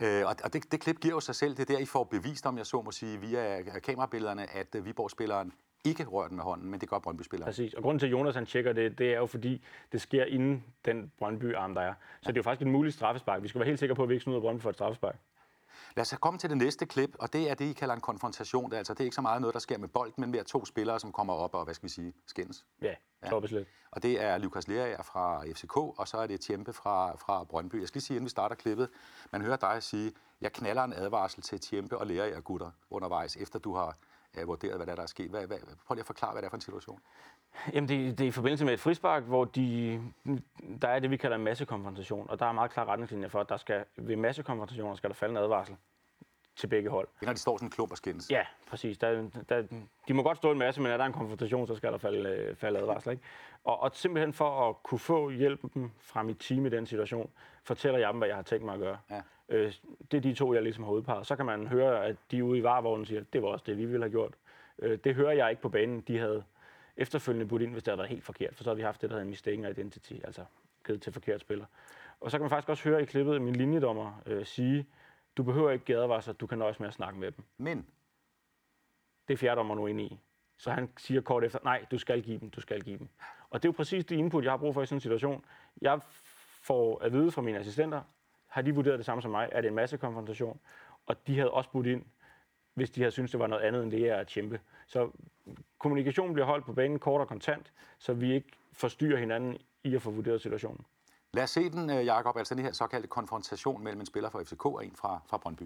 Øh, og og det, det klip giver jo sig selv. Det er der, I får bevist, om jeg så må sige, via kamerabillederne, at øh, Viborg-spilleren ikke rører den med hånden, men det gør Brøndby-spilleren. Præcis. Og grunden til, at Jonas han tjekker det, det er jo fordi, det sker inden den Brøndby-arm, der er. Så det er jo faktisk en mulig straffespark. Vi skal være helt sikre på, at vi ikke snyder Brøndby for et straffespark. Lad os komme til det næste klip, og det er det, I kalder en konfrontation. Det er, altså, det er ikke så meget noget, der sker med bolden, men mere to spillere, som kommer op og, hvad skal vi sige, skændes. Ja, toppes lidt. Og det er Lukas Lerager fra FCK, og så er det Tjempe fra, fra Brøndby. Jeg skal lige sige, inden vi starter klippet, man hører dig sige, jeg knaller en advarsel til Tjempe og Lerager gutter undervejs, efter du har øh, vurderet, hvad der er, der er sket. Hvad, hvad, prøv lige at forklare, hvad det er for en situation. Jamen, det, det er i forbindelse med et frispark, hvor de, der er det, vi kalder en massekonfrontation. Og der er meget klare retningslinjer for, at der skal, ved massekonfrontationer skal der falde en advarsel til begge hold. Det er, når de står sådan en klump og skændes. Ja, præcis. Der, der, de må godt stå en masse, men er der en konfrontation, så skal der falde, øh, falde advarsler. Ikke? Og, og simpelthen for at kunne få hjælpen fra mit team i den situation, fortæller jeg dem, hvad jeg har tænkt mig at gøre. Ja. Øh, det er de to, jeg ligesom har udpeget. Så kan man høre, at de ude i varevognen siger, det var også det, vi ville have gjort. Øh, det hører jeg ikke på banen. De havde efterfølgende budt ind, hvis det havde været helt forkert, for så havde vi haft det, der hedder en mistaken identity, altså givet til forkert spiller. Og så kan man faktisk også høre i klippet min linjedommer øh, sige, du behøver ikke gadevarsler, du kan nøjes med at snakke med dem. Men Det er fjerdommer nu inde i. Så han siger kort efter, nej, du skal give dem, du skal give dem. Og det er jo præcis det input, jeg har brug for i sådan en situation. Jeg får at vide fra mine assistenter, har de vurderet det samme som mig, er det en masse konfrontation, og de havde også budt ind, hvis de havde syntes, det var noget andet end det, jeg er at kæmpe. Så kommunikationen bliver holdt på banen kort og kontant, så vi ikke forstyrrer hinanden i at få vurderet situationen. Lad os se den, øh, Jakob, altså den her såkaldte konfrontation mellem en spiller fra FCK og en fra, fra Brøndby.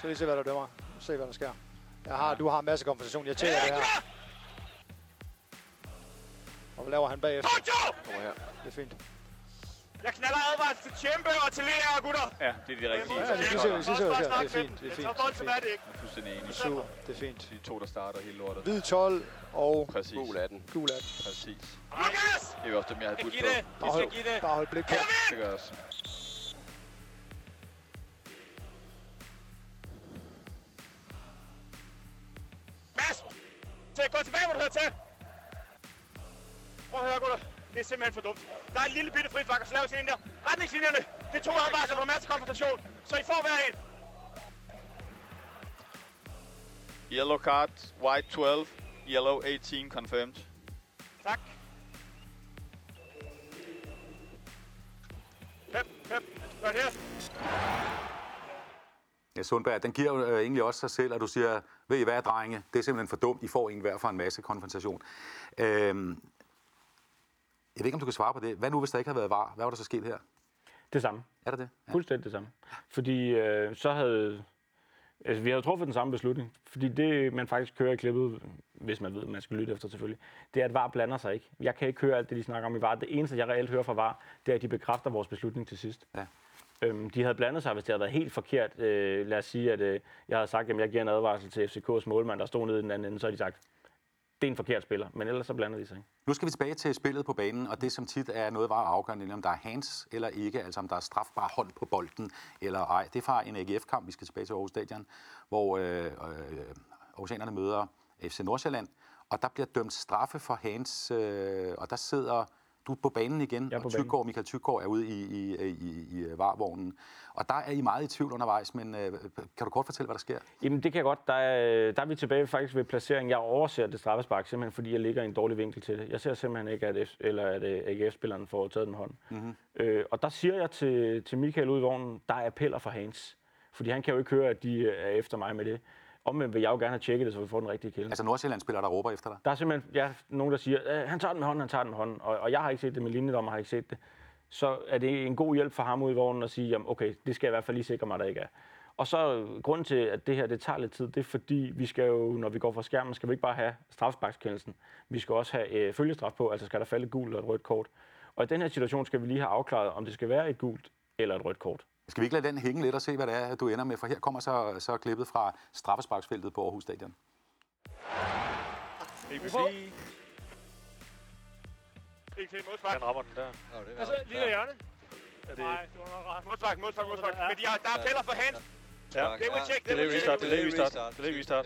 Så lige se, hvad du dømmer. Se, hvad der sker. Jeg har, du har en masse kompensation. Jeg tjekker det her. Og hvad laver han bagefter? Kojo! Det er fint. Jeg knaller advarsel til Tjempe og til Lea, gutter. Ja, det er de rigtige. Ja, det synes jeg, det synes jeg, det er fint. Det er fint. voldsomt er det ikke. Jeg er fuldstændig enig. Super, det er fint. De to, der starter hele lortet. Hvid 12 og Præcis. Gul 18. gul 18. Præcis. Lukas! Det er jo også dem, jeg har budt på. det. Bare hold, bare hold blik på. Det gør jeg også. Mads! Til, gå tilbage, hvor du hører til. Prøv at høre, gutter. Det er simpelthen for dumt. Der er en lille bitte frispark, og så laver sådan en der. Retningslinjerne, det er to advarsler på masse konfrontation. Så I får hver en. Yellow card, white 12, yellow 18 confirmed. Tak. Pep, pep. Gør det her. Ja, Sundberg, den giver jo øh, egentlig også sig selv, at du siger, ved I hvad, drenge, det er simpelthen for dumt, I får en hver for en masse konfrontation. Øhm, jeg ved ikke, om du kan svare på det. Hvad nu, hvis der ikke havde været var? Hvad var der så sket her? Det samme. Er det det? Ja. Fuldstændig det samme. Fordi øh, så havde... Altså, vi havde truffet den samme beslutning. Fordi det, man faktisk kører i klippet, hvis man ved, man skal lytte efter selvfølgelig, det er, at VAR blander sig ikke. Jeg kan ikke høre alt det, de snakker om i VAR. Det eneste, jeg reelt hører fra VAR, det er, at de bekræfter vores beslutning til sidst. Ja. Øhm, de havde blandet sig, hvis det havde været helt forkert. Øh, lad os sige, at øh, jeg havde sagt, at jeg giver en advarsel til FCK's målmand, der stod nede i den anden ende, så havde de sagt, det er en forkert spiller. Men ellers så blander de sig ikke. Nu skal vi tilbage til spillet på banen, og det som tit er noget var afgørende, nemlig om der er hands eller ikke, altså om der er strafbar hånd på bolden eller ej. Det er fra en AGF-kamp, vi skal tilbage til Aarhus Stadion, hvor øh, øh, Aarhusianerne møder FC Nordsjælland, og der bliver dømt straffe for hands, øh, og der sidder du er på banen igen, Jeg og. Tyggaard, Michael Tyggaard er ude i, i, i, i, i varvognen. Og der er I meget i tvivl undervejs, men øh, kan du kort fortælle, hvad der sker? Jamen, det kan jeg godt. Der er, der er vi tilbage faktisk ved placeringen. Jeg overser det straffespark, simpelthen fordi jeg ligger i en dårlig vinkel til det. Jeg ser simpelthen ikke, at, F, eller at øh, AGF-spilleren får taget den hånd. Mm-hmm. Øh, og der siger jeg til, til Michael ude i vognen, der er appeller for Hans. Fordi han kan jo ikke høre, at de er efter mig med det. Omvendt vil jeg jo gerne have tjekket det, så vi får den rigtige kilde. Altså Nordsjælland-spillere, der råber efter dig. Der er simpelthen ja, nogen, der siger, at han tager den med hånden, han tager den med hånden. Og, og jeg har ikke set det, min linjedommer har ikke set det. Så er det en god hjælp for ham ude i vognen at sige, jamen, okay, det skal jeg i hvert fald lige sikre mig, at der ikke er. Og så øh, grunden til, at det her det tager lidt tid, det er fordi, vi skal jo, når vi går fra skærmen, skal vi ikke bare have strafsparkskendelsen. Vi skal også have øh, følgestraf på, altså skal der falde et gult eller et rødt kort. Og i den her situation skal vi lige have afklaret, om det skal være et gult eller et rødt kort. Skal vi ikke lade den hænge lidt og se, hvad det er, du ender med? For her kommer så, så klippet fra straffesparksfeltet på Aarhus Stadion. ABB, Ikke til modspark. han rammer den der. Altså, lille hjørne. Er det, Nej, det var nok ret. Modspark, modspark, modspark. Men de har, der er for hands. ja. Det må tjekke, det må Delay tjekke. restart, delay restart, delay restart.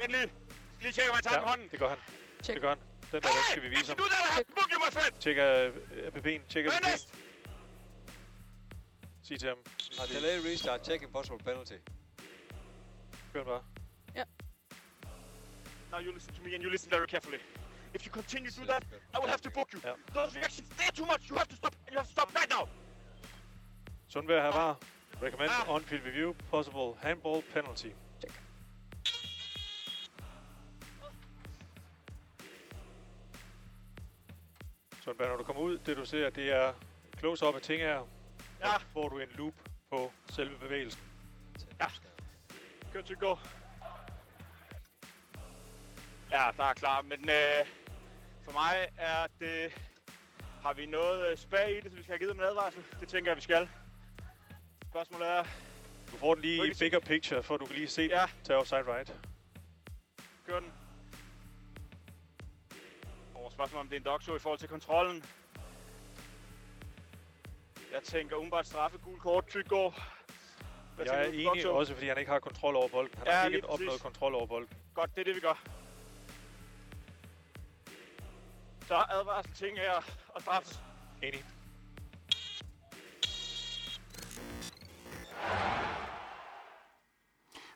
Vent lige. Lige tjekker, om han tager Ja, hånden. det gør han. Check. Det gør han. Den der, den skal vi vise ham. Du der, der har my friend. Tjekker øh, APB'en, tjekker Hvad APB'en. Sig til ham. Delay restart, check impossible penalty. Kør den bare. Now you listen to me and you listen very carefully. If you continue to do that, I will have to book you. Yeah. Those reactions, they're too much. You have to stop. You have to stop right now. Sundberg her var. Recommend Ah. on-field review, possible handball penalty. Sundberg, når du kommer ud, det du ser, det er close-up af ting her. Ja. Så får du en loop på selve bevægelsen. Good to go. Ja, der er klar, men øh, for mig er det... Har vi noget øh, spag i det, så vi skal have givet en advarsel? Det tænker jeg, vi skal. Spørgsmålet er, Du får den lige i Ikke se- bigger picture, for du kan lige se Ja. ja. til offside right. kør den. Og spørgsmålet om det er en dogshow i forhold til kontrollen. Jeg tænker umiddelbart straffe, gul kort, Tyggaard. Hvad Jeg er enig dogshow? også, fordi han ikke har kontrol over bolden. Han Ja, har ikke opnået præcis. kontrol over bolden. Godt, det er det, vi gør. Så advarsel ting her og straffe. Enig.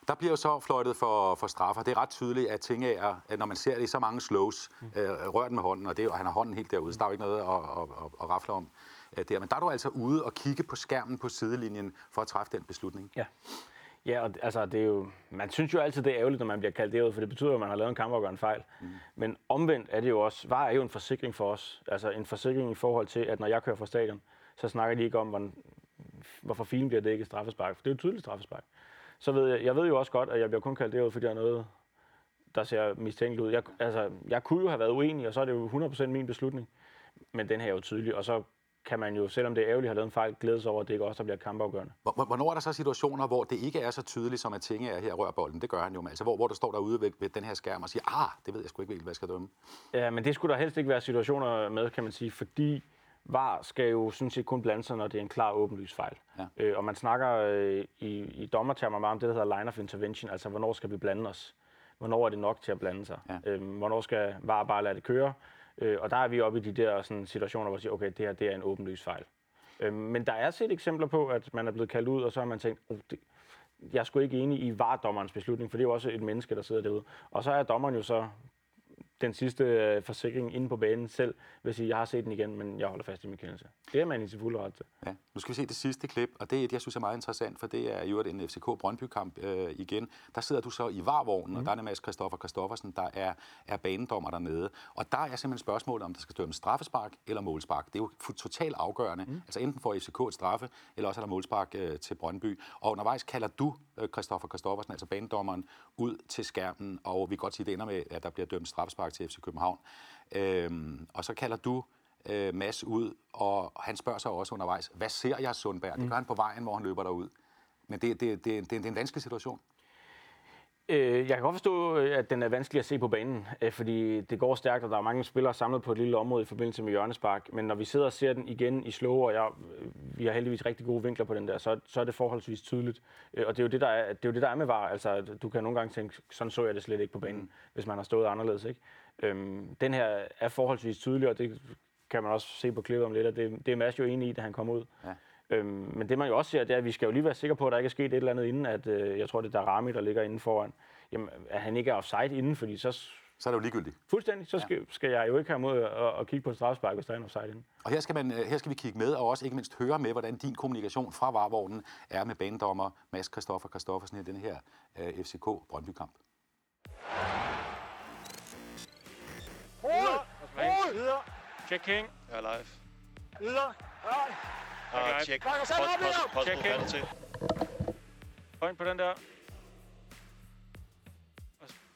Der bliver jo så fløjtet for, for straffer. Det er ret tydeligt, at ting er, at når man ser det i så mange slows, øh, rører den med hånden, og, det, er og han har hånden helt derude, så der er jo ikke noget at, at, at, at rafle om der. Men der er du altså ude og kigge på skærmen på sidelinjen for at træffe den beslutning. Ja. Ja, og altså, det er jo, man synes jo altid, det er ærgerligt, når man bliver kaldt derud, for det betyder at man har lavet en kamp og gør en fejl. Mm. Men omvendt er det jo også, VAR er jo en forsikring for os. Altså en forsikring i forhold til, at når jeg kører fra stadion, så snakker de ikke om, hvordan, hvorfor filen bliver det ikke et straffespark. For det er jo tydeligt straffespark. Så ved jeg, jeg ved jo også godt, at jeg bliver kun kaldt derud, fordi der er noget, der ser mistænkeligt ud. Jeg, altså, jeg kunne jo have været uenig, og så er det jo 100% min beslutning. Men den her er jo tydelig, og så kan man jo, selvom det er ærgerligt have lavet en fejl, glæde sig over, at det ikke også der bliver kampafgørende. Hvor- hvor- Hvornår er der så situationer, hvor det ikke er så tydeligt, som at Tinge er her rører bolden? Det gør han jo. men Altså, hvor, hvor der står derude ved, ved den her skærm og siger, ah, det ved jeg sgu ikke helt, hvad jeg skal dømme. Ja, men det skulle der helst ikke være situationer med, kan man sige, fordi VAR skal jo sådan set kun blande sig, når det er en klar åbenlys fejl. Ja. Øh, og man snakker øh, i, i dommertermer meget om det, der hedder line of intervention, altså hvornår skal vi blande os? Hvornår er det nok til at blande sig? Ja. Øh, hvornår skal VAR bare lade det køre? Øh, og der er vi oppe i de der sådan, situationer, hvor vi siger, okay, det her det er en åbenlys fejl. Øh, men der er set eksempler på, at man er blevet kaldt ud, og så har man tænkt, oh, det, jeg er sgu ikke enig i VAR-dommerens beslutning, for det er jo også et menneske, der sidder derude. Og så er dommeren jo så den sidste øh, forsikring inde på banen selv, sige, jeg har set den igen, men jeg holder fast i min kendelse. Det er man i sin fulde ret til. Ja. Nu skal vi se det sidste klip, og det er et, jeg synes er meget interessant, for det er jo en FCK Brøndby-kamp øh, igen. Der sidder du så i varvognen, mm. og der er Mads Christoffer Christoffersen, der er, er banedommer dernede. Og der er simpelthen spørgsmålet, om der skal dømmes straffespark eller målspark. Det er jo totalt afgørende. Mm. Altså enten får FCK et straffe, eller også er der målspark øh, til Brøndby. Og undervejs kalder du øh, Christoffer Christoffersen, altså banedommeren, ud til skærmen, og vi kan godt sige, at det ender med, at der bliver dømt straffespark til FC København. Øhm, og så kalder du øh, Mads ud, og han spørger sig også undervejs, hvad ser jeg Sundberg? Mm. Det gør han på vejen, hvor han løber derud. Men det, det, det, det, det er en vanskelig situation. Øh, jeg kan godt forstå, øh, at den er vanskelig at se på banen, øh, fordi det går stærkt, og der er mange spillere samlet på et lille område i forbindelse med hjørnespark. Men når vi sidder og ser den igen i slow, og jeg, øh, vi har heldigvis rigtig gode vinkler på den der, så, så er det forholdsvis tydeligt. Øh, Og det er, jo det, der er, det er jo det, der er med VAR. Altså, du kan nogle gange tænke, sådan så jeg det slet ikke på banen, mm. hvis man har stået anderledes. Ikke? Øhm, den her er forholdsvis tydelig, og det kan man også se på klippet om lidt, og det, det er Mads jo enig i, da han kom ud. Ja. Øhm, men det man jo også ser, det er, at vi skal jo lige være sikre på, at der ikke er sket et eller andet inden, at øh, jeg tror, det er Darami, der ligger inde foran. Jamen, at han ikke er offside inden, fordi så Så er det jo ligegyldigt. fuldstændig, så skal, skal jeg jo ikke have mod at, at kigge på et straffespark, hvis der er en offside inden. Og her skal, man, øh, her skal vi kigge med, og også ikke mindst høre med, hvordan din kommunikation fra varvognen er med banedommer Mads Christoffer Christoffersen i den her øh, FCK Brøndby-kamp. Videre. Checking. Jeg er live. Videre. Ah, check. Bakker selv op. Possible Check penalty. Point på den der.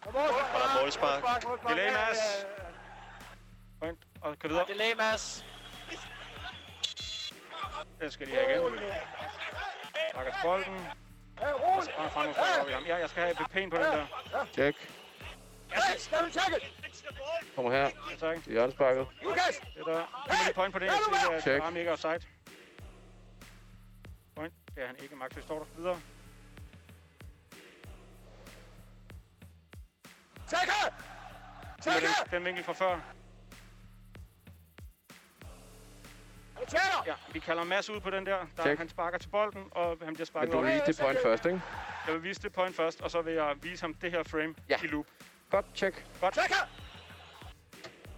Og målspark. Og der er målspark. målspark. Delay, Mads. Point. Og kør videre. Delay, Mads. Den skal de have igen. Bakker til bolden. Og frem og frem ham. Ja, jeg skal have pæn på den der. Tjekke? Kommer her. Tak. Til hjørnesparket. Lukas. Det der. Mig lige point på det. Jeg siger, at. Rami ikke er offside. Er han ikke. Max, vi står der videre. Mig Tjekke. den, vinkel fra før. Ja, vi kalder Mads ud på den der. der Check. han sparker til bolden, og han bliver Men sparket du op. vil vise det point først, ikke? Jeg vil vise det point først, og så vil jeg vise ham det her frame Ja. i loop. Godt, check. Tjekke.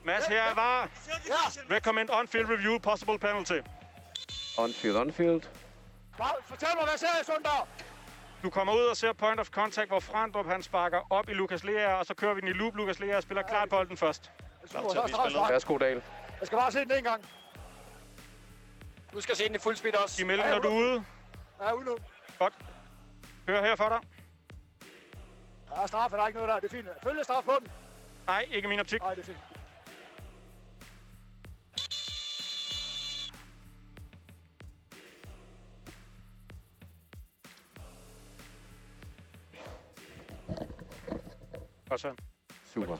Mads, her er var. Ja. Recommend on-field review, possible penalty. Onfield, onfield. Fortæl mig, hvad ser jeg, Sundberg? Du kommer ud og ser point of contact, hvor Frandrup han sparker op i Lukas Lea, og så kører vi den i loop. Lukas Lea spiller klart bolden først. Værsgo, Dahl. Jeg skal bare se den en gang. Du skal se den i fuld speed også. I mellemmen, når du er ude. Ja, ude nu. Godt. Hør her for dig. Der er straffe, der er ikke noget der. Det er fint. Følge straf på den. Nej, ikke min optik. Nej, det er fint. Og så. Super.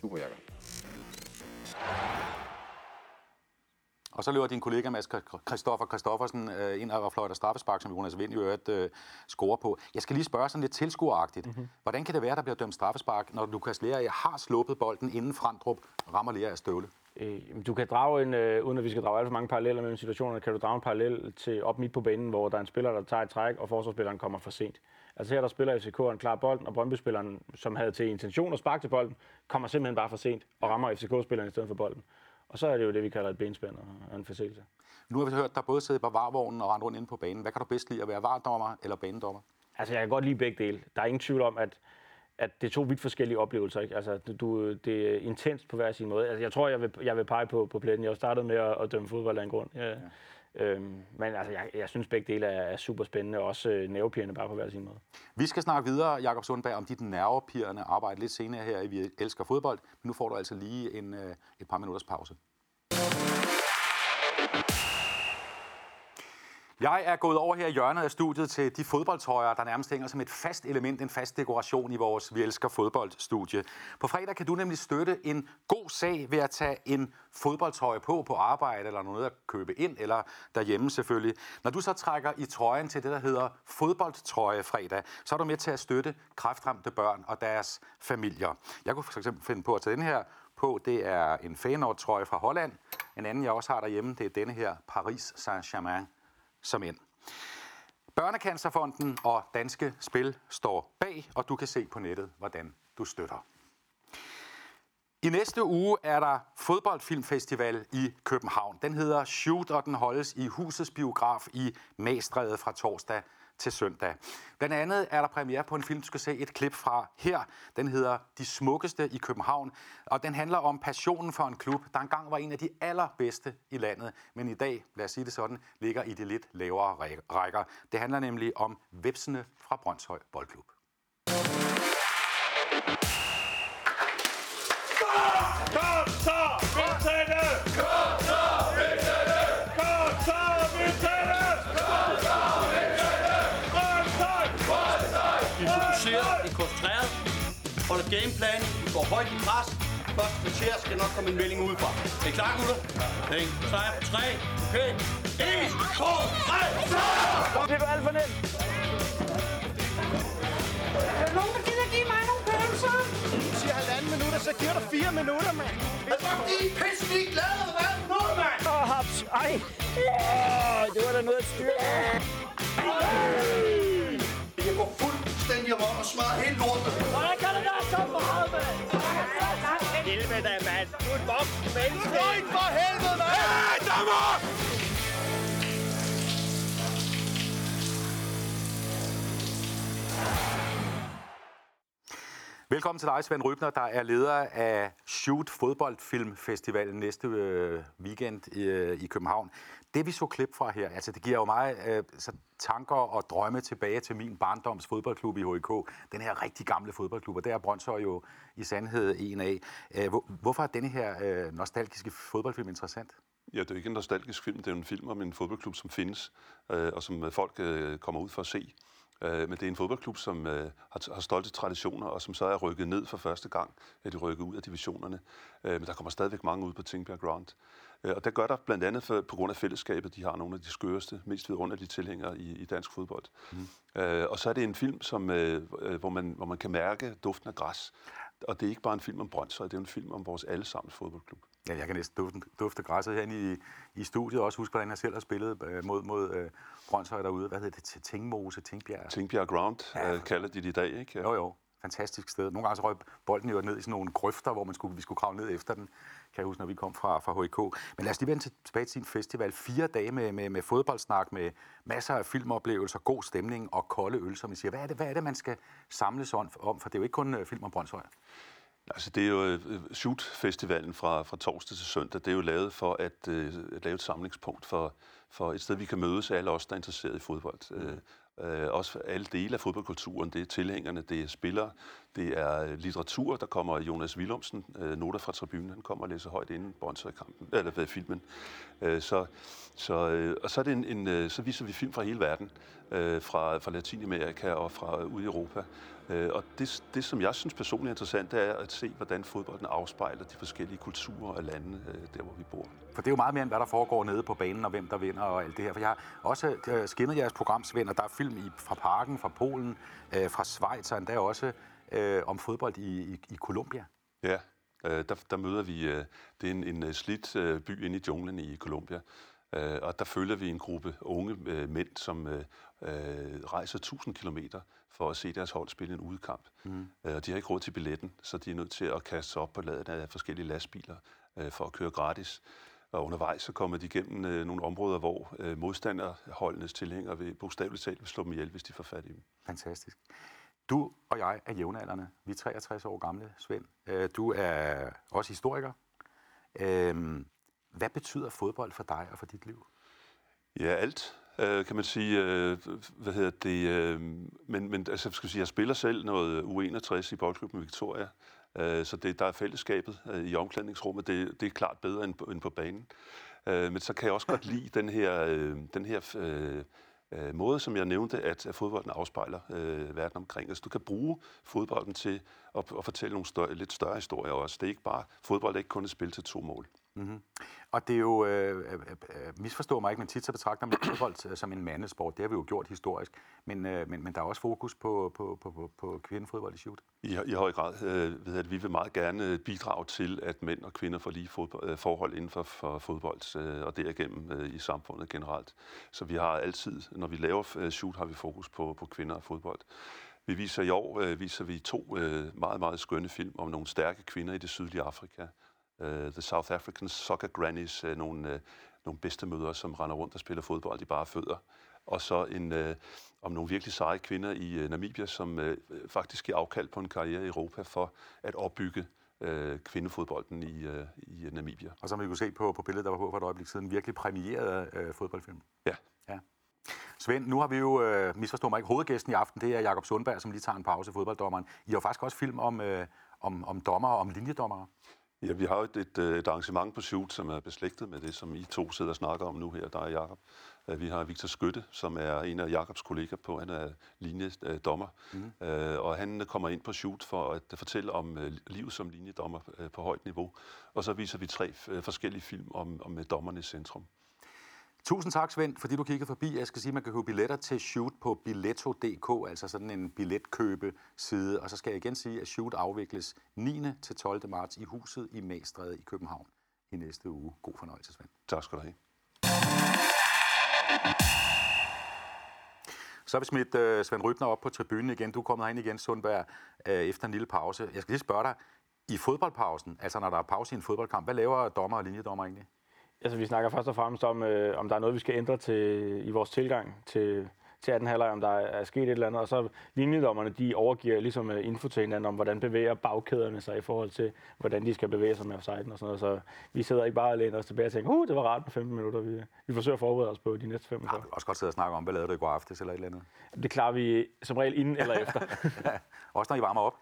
Super, Jakob. Og så løber din kollega Mads Christoffer Christoffersen øh, ind og fløjter straffespark, som Jonas Vind i øvrigt øh, scorer på. Jeg skal lige spørge sådan lidt tilskueragtigt. Mm-hmm. Hvordan kan det være, der bliver dømt straffespark, når Lukas Lea har sluppet bolden inden Frandrup rammer Lea af støvle? Øh, du kan drage en, øh, uden at vi skal drage alt for mange paralleller mellem situationerne, kan du drage en parallel til op midt på banen, hvor der er en spiller, der tager et træk, og forsvarsspilleren kommer for sent. Altså her der spiller FCK en klar bolden, og Brøndby-spilleren, som havde til intention at sparke til bolden, kommer simpelthen bare for sent og rammer FCK-spilleren i stedet for bolden. Og så er det jo det, vi kalder et benspænd og en forseelse. Nu har vi hørt, der både sidder på varvognen og rendt rundt inde på banen. Hvad kan du bedst lide at være vardommer eller banedommer? Altså, jeg kan godt lide begge dele. Der er ingen tvivl om, at, at det er to vidt forskellige oplevelser. Ikke? Altså, du, det er intenst på hver sin måde. Altså, jeg tror, jeg vil, jeg vil pege på, på pletten. Jeg har startet med at, at dømme fodbold af en grund. Ja. Øhm, men altså, jeg, jeg synes, begge dele er, er super spændende, også øh, nervepirrende bare på hver sin måde. Vi skal snakke videre, Jakob Sundberg, om dit nervepirrende arbejde lidt senere her i Vi Elsker Fodbold. Men nu får du altså lige en, øh, et par minutters pause. Jeg er gået over her i hjørnet af studiet til de fodboldtøjer, der nærmest hænger som et fast element, en fast dekoration i vores Vi Elsker Fodbold-studie. På fredag kan du nemlig støtte en god sag ved at tage en fodboldtøj på på arbejde, eller noget at købe ind, eller derhjemme selvfølgelig. Når du så trækker i trøjen til det, der hedder fodboldtrøje fredag, så er du med til at støtte kræftramte børn og deres familier. Jeg kunne for eksempel finde på at tage den her på. Det er en Feyenoord-trøje fra Holland. En anden, jeg også har derhjemme, det er denne her Paris Saint-Germain som ind. Børnecancerfonden og Danske Spil står bag, og du kan se på nettet, hvordan du støtter. I næste uge er der fodboldfilmfestival i København. Den hedder Shoot, og den holdes i Husets Biograf i Magstræde fra torsdag til søndag. Blandt andet er der premiere på en film, du skal se et klip fra her. Den hedder De Smukkeste i København, og den handler om passionen for en klub, der engang var en af de allerbedste i landet, men i dag, lad os sige det sådan, ligger i de lidt lavere rækker. Det handler nemlig om Vepsene fra Brøndshøj Boldklub. Gameplan, vi går højt i pres. Første kvarter skal nok komme en melding udefra. Er I klar, gutter? En, tre, tre, okay. En, to, tre, så! Det var alt for nemt. Er der nogen, der gider give mig nogle pølser? Du siger halvanden minutter, så giver du fire minutter, mand. Er du de pisse glade, hvad? Nu, mand! Åh, haps. Ej. Åh, det var da noget at styre. Jeg går fuldstændig om og smadrer hele lortet. Hvordan kan det være så meget, mand? Helvede, mand. Du er et voksen menneske. Løg for helvede, mand! Hey, dommer! Velkommen til dig, Svend Rybner, der er leder af Shoot Fodboldfilmfestivalen næste øh, weekend i, øh, i København. Det vi så klip fra her, altså det giver jo mig øh, så tanker og drømme tilbage til min barndoms fodboldklub i HIK. Den her rigtig gamle fodboldklub, og der er Brøndshøj jo i sandhed en af. Øh, hvor, hvorfor er denne her øh, nostalgiske fodboldfilm interessant? Ja, det er jo ikke en nostalgisk film. Det er en film om en fodboldklub, som findes, øh, og som øh, folk øh, kommer ud for at se. Øh, men det er en fodboldklub, som øh, har, har stolte traditioner, og som så er rykket ned for første gang, at de rykker ud af divisionerne. Øh, men der kommer stadigvæk mange ud på Tingbjerg Ground. Øh, og der gør der blandt andet for, på grund af fællesskabet, de har nogle af de skøreste, mest vidunderlige tilhængere i, i dansk fodbold. Mm. Øh, og så er det en film, som, øh, hvor, man, hvor man kan mærke duften af græs. Og det er ikke bare en film om Brøndshøj, det er en film om vores allesammens fodboldklub. Ja, jeg kan næsten dufte, dufte græsset herinde i, i studiet. Også huske, hvordan jeg selv har spillet øh, mod, mod øh, Brøndshøj derude. Hvad hedder det? Tingmose, Tingbjerg? Tingbjerg Ground ja. øh, kalder de det i dag, ikke? Jo, jo. Fantastisk sted. Nogle gange så røg bolden jo ned i sådan nogle grøfter, hvor man skulle, vi skulle kravle ned efter den. Kan jeg huske, når vi kom fra, fra HIK. Men lad os lige vende tilbage til sin festival. Fire dage med, med, med fodboldsnak, med masser af filmoplevelser, god stemning og kolde øl, som I siger. Hvad er det, hvad er det man skal samles om? For det er jo ikke kun øh, film om Brøndshøj. Altså, det er jo øh, Shoot-festivalen fra, fra torsdag til søndag. Det er jo lavet for at, uh, at lave et samlingspunkt for, for et sted, vi kan mødes alle os, der er interesseret i fodbold. Mm øh, også alle dele af fodboldkulturen. Det er tilhængerne, det er spillere, det er øh, litteratur. Der kommer Jonas Willumsen, øh, noter fra tribunen. Han kommer og læser højt inden Brøndshøj-kampen, eller hvad, filmen. Øh, så, så, øh, og så, er det en, en, øh, så viser vi film fra hele verden, øh, fra, fra Latinamerika og fra øh, uh, ude i Europa. Øh, og det, det, som jeg synes personligt er interessant, det er at se, hvordan fodbolden afspejler de forskellige kulturer og lande, øh, der hvor vi bor. For det er jo meget mere end, hvad der foregår nede på banen, og hvem der vinder og alt det her. For jeg har også øh, skimmet jeres programsvind, og der er film i, fra Parken, fra Polen, øh, fra Schweiz, og endda også øh, om fodbold i, i, i Colombia. Ja, øh, der, der møder vi, øh, det er en, en slidt øh, by inde i junglen i Colombia, øh, og der følger vi en gruppe unge øh, mænd, som øh, øh, rejser 1000 kilometer for at se deres hold spille en udkamp. Mm. Øh, og de har ikke råd til billetten, så de er nødt til at kaste sig op på ladet af forskellige lastbiler øh, for at køre gratis. Og undervejs så kommer de igennem øh, nogle områder, hvor øh, modstanderholdenes tilhængere vil bogstaveligt talt vil slå dem ihjel, hvis de får fat i dem. Fantastisk. Du og jeg er jævnaldrende. Vi er 63 år gamle, Svend. Øh, du er også historiker. Øh, hvad betyder fodbold for dig og for dit liv? Ja, alt øh, kan man sige. Øh, hvad hedder det? Øh, men, men altså, skal sige, jeg spiller selv noget U61 i boldklubben Victoria, øh, så det, der er fællesskabet øh, i omklædningsrummet. Det, det er klart bedre end, end på banen. Øh, men så kan jeg også godt lide den her, øh, den her øh, øh, måde, som jeg nævnte, at, at fodbolden afspejler øh, verden omkring os. Du kan bruge fodbolden til at, at fortælle nogle større, lidt større historier også. Det er ikke bare, fodbold er ikke kun et spil til to mål. Mm-hmm. Og det er jo, øh, øh, øh, misforstår mig ikke, men tit så betragter man fodbold øh, som en mandesport. Det har vi jo gjort historisk. Men, øh, men, men der er også fokus på, på, på, på, på kvindefodbold i shoot. I, i høj grad. Øh, ved at vi vil meget gerne øh, bidrage til, at mænd og kvinder får lige fodbold, øh, forhold inden for, for fodbold, øh, og derigennem øh, i samfundet generelt. Så vi har altid, når vi laver øh, shoot, har vi fokus på, på kvinder og fodbold. Vi viser i år øh, viser vi to øh, meget, meget skønne film om nogle stærke kvinder i det sydlige Afrika. Øh, The South African Soccer Grannies, øh, nogle, øh, nogle bedstemødre, som render rundt og spiller fodbold i bare fødder. Og så en, øh, om nogle virkelig seje kvinder i øh, Namibia, som øh, faktisk giver afkald på en karriere i Europa for at opbygge øh, kvindefodbolden i, øh, i Namibia. Og som vi kunne se på, på billedet, der var på for et øjeblik siden, virkelig præmieret øh, fodboldfilm. Ja. ja. Svend, nu har vi jo, øh, misforstået mig ikke, hovedgæsten i aften, det er Jakob Sundberg, som lige tager en pause, fodbolddommeren. I har jo faktisk også film om, øh, om, om dommer og om linjedommere. Ja, vi har jo et, et, et arrangement på Shoot, som er beslægtet med det, som I to sidder og snakker om nu her, der er Jakob. Øh, Vi har Victor Skytte, som er en af Jakobs kolleger på, han er linjedommer, mm. og han kommer ind på Shoot for at fortælle om øh, livet som linjedommer øh, på højt niveau. Og så viser vi tre øh, forskellige film om, om øh, dommerne i centrum. Tusind tak, Svend, fordi du kiggede forbi. Jeg skal sige, at man kan købe billetter til Shoot på billetto.dk, altså sådan en billetkøbeside. Og så skal jeg igen sige, at Shoot afvikles 9. til 12. marts i huset i Magstræde i København i næste uge. God fornøjelse, Svend. Tak skal du have. Så har vi smidt uh, Svend Rybner op på tribunen igen. Du er kommet ind igen, Sundberg, uh, efter en lille pause. Jeg skal lige spørge dig, i fodboldpausen, altså når der er pause i en fodboldkamp, hvad laver dommer og linjedommer egentlig? Altså, vi snakker først og fremmest om, øh, om der er noget, vi skal ændre til, i vores tilgang til, til 18 halvleg, om der er sket et eller andet. Og så linjedommerne, de overgiver ligesom øh, info til hinanden om, hvordan bevæger bagkæderne sig i forhold til, hvordan de skal bevæge sig med offsiden og sådan noget. Så vi sidder ikke bare og læner os tilbage og tænker, uh, det var rart på 15 minutter. Vi, vi forsøger at forberede os på de næste 5 minutter. Ja, også godt sidde og snakke om, hvad lavede du i går aftes eller et eller andet. Det klarer vi som regel inden eller efter. [laughs] også når I varmer op.